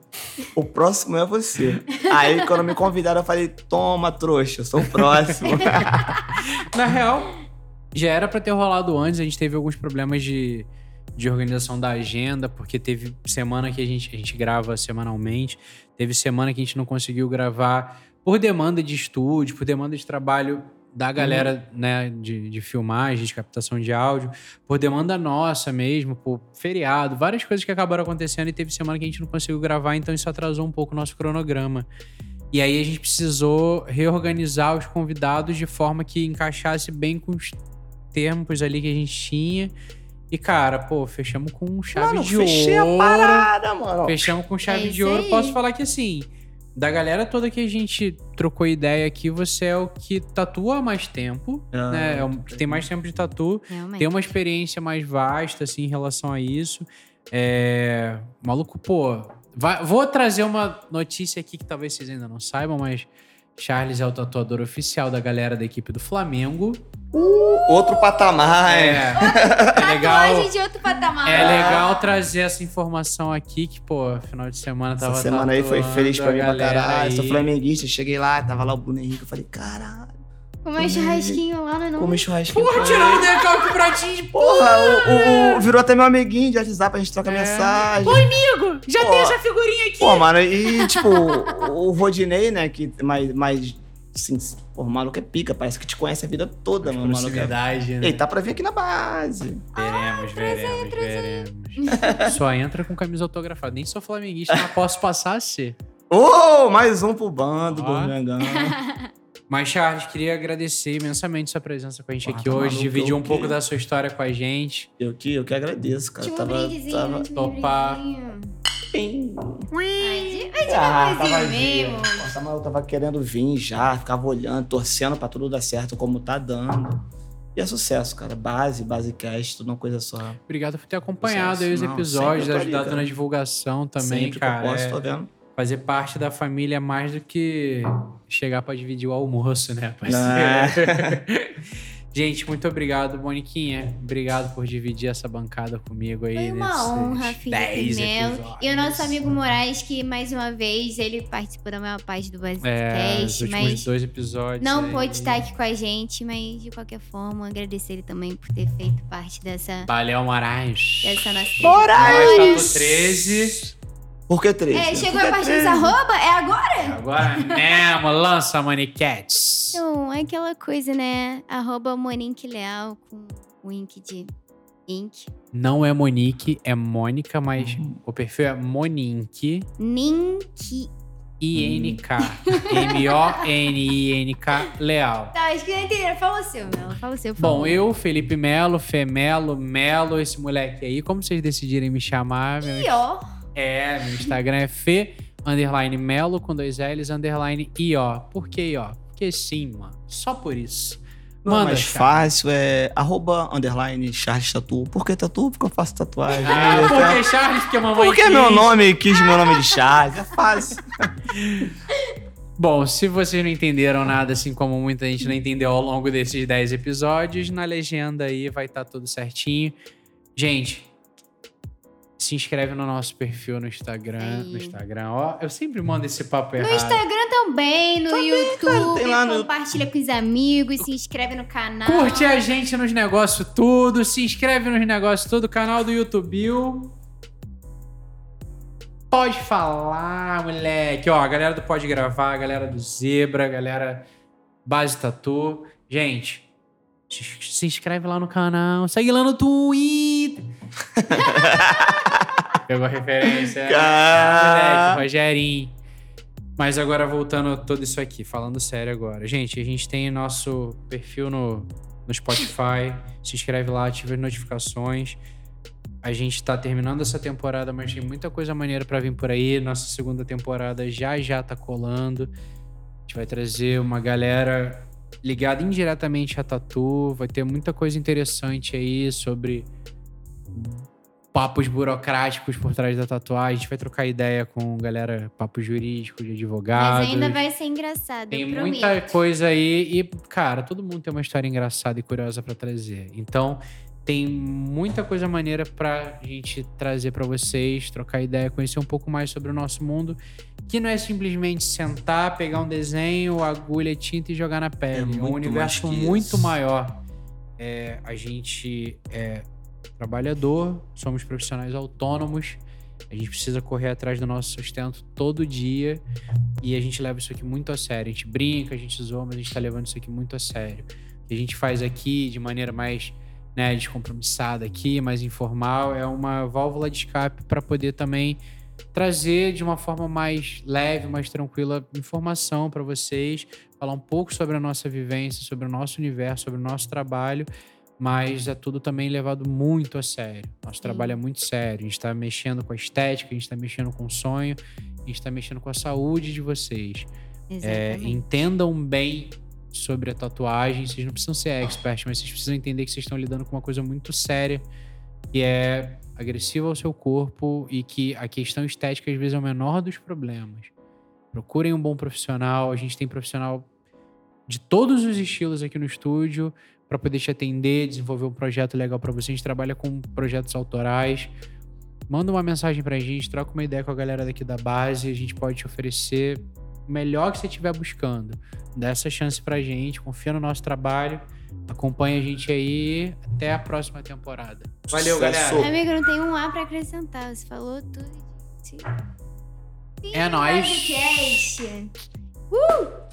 [SPEAKER 4] O próximo é você. Aí, quando me convidaram, eu falei: Toma, trouxa, eu sou o próximo. *laughs*
[SPEAKER 2] Na real, já era pra ter rolado antes, a gente teve alguns problemas de, de organização da agenda, porque teve semana que a gente, a gente grava semanalmente, teve semana que a gente não conseguiu gravar por demanda de estúdio, por demanda de trabalho da galera, né, de, de filmagem, de captação de áudio, por demanda nossa mesmo, por feriado, várias coisas que acabaram acontecendo e teve semana que a gente não conseguiu gravar, então isso atrasou um pouco o nosso cronograma. E aí a gente precisou reorganizar os convidados de forma que encaixasse bem com os tempos ali que a gente tinha. E, cara, pô, fechamos com chave
[SPEAKER 4] mano,
[SPEAKER 2] de
[SPEAKER 4] fechei
[SPEAKER 2] ouro.
[SPEAKER 4] a parada, mano.
[SPEAKER 2] Fechamos com chave
[SPEAKER 3] É
[SPEAKER 2] de ouro.
[SPEAKER 3] aí.
[SPEAKER 2] Posso falar que assim, da galera toda que a gente trocou ideia aqui, você é o que tatua há mais tempo,
[SPEAKER 4] Ah,
[SPEAKER 2] né? É o que tem mais tempo de tatu.
[SPEAKER 3] realmente.
[SPEAKER 2] Tem uma experiência mais vasta, assim, em relação a isso. É... Maluco, pô. vai- Vou trazer uma notícia aqui que talvez vocês ainda não saibam, mas Charles é o tatuador oficial da galera da equipe do Flamengo.
[SPEAKER 4] Outro patamar.
[SPEAKER 2] É, *laughs* é legal.
[SPEAKER 3] De outro patamar.
[SPEAKER 2] É legal trazer essa informação aqui, que, pô, final de semana tava
[SPEAKER 4] Essa semana aí foi feliz pra mim pra caralho. Sou
[SPEAKER 2] aí.
[SPEAKER 4] flamenguista, cheguei lá, tava lá o Bruno Henrique, eu falei, caralho,
[SPEAKER 3] Comer um churrasquinho lá no
[SPEAKER 4] come churrasquinho.
[SPEAKER 2] Porra, tirando o decalque pra ti,
[SPEAKER 4] Porra, o, o- virou até meu amiguinho de WhatsApp, a gente troca
[SPEAKER 2] É.
[SPEAKER 4] mensagem.
[SPEAKER 2] amigo, já
[SPEAKER 4] Pô.
[SPEAKER 2] tem essa figurinha aqui.
[SPEAKER 4] Pô, mano, e tipo, o Rodinei, né, que mais, mais assim, pô, o maluco é pica, parece que te conhece a vida toda, mano. O maluco é...
[SPEAKER 2] Né?
[SPEAKER 4] Ei, tá pra vir aqui na base.
[SPEAKER 2] Veremos, veremos, veremos. Só entra com camisa autografada. Nem sou flamenguista, mas posso passar a ser.
[SPEAKER 4] Ô, mais um pro bando
[SPEAKER 2] Ó.
[SPEAKER 4] do Mengão. *laughs*
[SPEAKER 2] Mas, Charles, queria agradecer imensamente sua presença com a gente
[SPEAKER 4] Porra,
[SPEAKER 2] aqui
[SPEAKER 4] tá
[SPEAKER 2] hoje,
[SPEAKER 4] maluco,
[SPEAKER 2] dividir um pouco da sua história com a gente.
[SPEAKER 4] Eu que, eu que agradeço, cara.
[SPEAKER 3] Tinha um
[SPEAKER 4] tava,
[SPEAKER 3] brindezinho,
[SPEAKER 4] tava...
[SPEAKER 3] tinha um
[SPEAKER 2] Topar.
[SPEAKER 3] Ai, de-
[SPEAKER 4] Ah, tava
[SPEAKER 3] mesmo.
[SPEAKER 4] Eu tava querendo vir já, ficava olhando, torcendo pra tudo dar certo como tá dando. E é sucesso, cara. Base, basecast, tudo uma coisa só.
[SPEAKER 2] Obrigado por ter acompanhado aí os episódios,
[SPEAKER 4] ali,
[SPEAKER 2] ajudado na divulgação também,
[SPEAKER 4] Sempre
[SPEAKER 2] cara.
[SPEAKER 4] que eu posso,
[SPEAKER 2] É,
[SPEAKER 4] tô vendo.
[SPEAKER 2] Fazer parte da família é mais do que chegar pra dividir o almoço, né, parceiro? *laughs* Gente, muito obrigado, Moniquinha. Obrigado por dividir essa bancada comigo aí.
[SPEAKER 3] Foi uma honra, Felipe
[SPEAKER 2] 10
[SPEAKER 3] Melo.
[SPEAKER 2] episódios.
[SPEAKER 3] E o nosso amigo Moraes, que mais uma vez ele participou da maior parte do
[SPEAKER 2] É, os
[SPEAKER 3] Basecast,
[SPEAKER 2] últimos
[SPEAKER 3] mas
[SPEAKER 2] dois episódios.
[SPEAKER 3] não
[SPEAKER 2] aí.
[SPEAKER 3] pôde estar aqui com a gente. Mas de qualquer forma, agradecer ele também por ter feito parte dessa,
[SPEAKER 2] Valeu, Moraes.
[SPEAKER 3] dessa nossa
[SPEAKER 2] Moraes! Tatu 13.
[SPEAKER 4] Por que três?
[SPEAKER 3] É, chegou a parte dos
[SPEAKER 4] três?
[SPEAKER 3] arroba? É agora?
[SPEAKER 2] Agora mesmo, lança Maniquetes.
[SPEAKER 3] Então, é aquela coisa, né? Arroba Monique Leal com o ink de ink.
[SPEAKER 2] Não é Monique, é Mônica, mas
[SPEAKER 4] Uhum.
[SPEAKER 2] o perfil é Monink.
[SPEAKER 3] Nink. *laughs*
[SPEAKER 2] I-N-K. M-O-N-I-N-K Leal.
[SPEAKER 3] Tá, acho que não entenderam. Fala o seu, Melo. Fala o seu,
[SPEAKER 2] Bom, eu, Felipe Melo, Femelo, Melo, esse moleque aí, como vocês decidirem me chamar,
[SPEAKER 3] Pior.
[SPEAKER 2] É, meu Instagram é Fe, underline Melo, com dois L's, underline I-O. Por que I-O? Porque sim, mano. Só por isso.
[SPEAKER 4] Não,
[SPEAKER 2] Manda,
[SPEAKER 4] mais
[SPEAKER 2] Charles.
[SPEAKER 4] fácil é arroba underline Charles Tatu. Por que Tatu? Porque eu faço tatuagem.
[SPEAKER 2] Ah, por que Charles? Porque mamãe
[SPEAKER 4] Porque
[SPEAKER 2] quis.
[SPEAKER 4] meu nome quis meu nome de Charles. É fácil. *laughs*
[SPEAKER 2] Bom, se vocês não entenderam nada, assim como muita gente não entendeu ao longo desses 10 episódios, na legenda aí vai estar tudo certinho. Gente, se inscreve no nosso perfil no Instagram.
[SPEAKER 3] Aí.
[SPEAKER 2] No Instagram, ó. Eu sempre mando esse papo
[SPEAKER 3] No
[SPEAKER 2] errado.
[SPEAKER 3] Instagram também, no YouTube.
[SPEAKER 4] Tem lá no.
[SPEAKER 3] compartilha com os amigos, se inscreve no canal.
[SPEAKER 2] Curte a gente nos negócios tudo, se inscreve nos negócios tudo, canal do YouTube. Pode falar, moleque. Ó, a galera do Pode Gravar, a galera do Zebra, a galera Base Tatu. Gente, se, se inscreve lá no canal, segue lá no Twitter. *laughs* Pegou a referência? Moleque, Rogerinho. Mas agora voltando a tudo isso aqui, falando sério agora. Gente, a gente tem nosso perfil no, no Spotify. Se inscreve lá, ativa as notificações. A gente tá terminando essa temporada, mas tem muita coisa maneira pra vir por aí. Nossa segunda temporada já já tá colando. A gente vai trazer uma galera ligada indiretamente a tatu. Vai ter muita coisa interessante aí sobre papos burocráticos por trás da tatuagem. A gente vai trocar ideia com galera, papo jurídico, de advogados.
[SPEAKER 3] Mas ainda vai ser engraçado,
[SPEAKER 2] Tem
[SPEAKER 3] prometo.
[SPEAKER 2] muita coisa aí e, cara, todo mundo tem uma história engraçada e curiosa pra trazer. Então, tem muita coisa maneira pra gente trazer pra vocês, trocar ideia, conhecer um pouco mais sobre o nosso mundo, que não é simplesmente sentar, pegar um desenho, agulha, tinta e jogar na pele. É, um
[SPEAKER 4] muito
[SPEAKER 2] universo muito maior. É, a gente é trabalhador, somos profissionais autônomos. A gente precisa correr atrás do nosso sustento todo dia e a gente leva isso aqui muito a sério. A gente brinca, a gente zoa, mas a gente tá levando isso aqui muito a sério. O que a gente faz aqui de maneira mais né, descompromissada aqui, mais informal, é uma válvula de escape para poder também trazer de uma forma mais leve, mais tranquila informação para vocês, falar um pouco sobre a nossa vivência, sobre o nosso universo, sobre o nosso trabalho, mas é tudo também levado muito a sério. Nosso trabalho é muito sério. A gente está mexendo com a estética, a gente está mexendo com o sonho, a gente está mexendo com a saúde de vocês. É, entendam bem sobre a tatuagem. Vocês não precisam ser experts, mas vocês precisam entender que vocês estão lidando com uma coisa muito séria, que é agressiva ao seu corpo e que a questão estética às vezes é o menor dos problemas. Procurem um bom profissional. A gente tem profissional de todos os estilos aqui no estúdio para poder te atender, desenvolver um projeto legal para você. A gente trabalha com projetos autorais. Manda uma mensagem para a gente, troca uma ideia com a galera daqui da base, a gente pode te oferecer o melhor que você estiver buscando. Dá essa chance para a gente, confia no nosso trabalho. Acompanha a gente aí. Até a próxima temporada. Valeu, galera.
[SPEAKER 3] Amigo, não tem um A pra acrescentar. Você falou tudo. Sim.
[SPEAKER 2] É nóis.
[SPEAKER 3] É uh!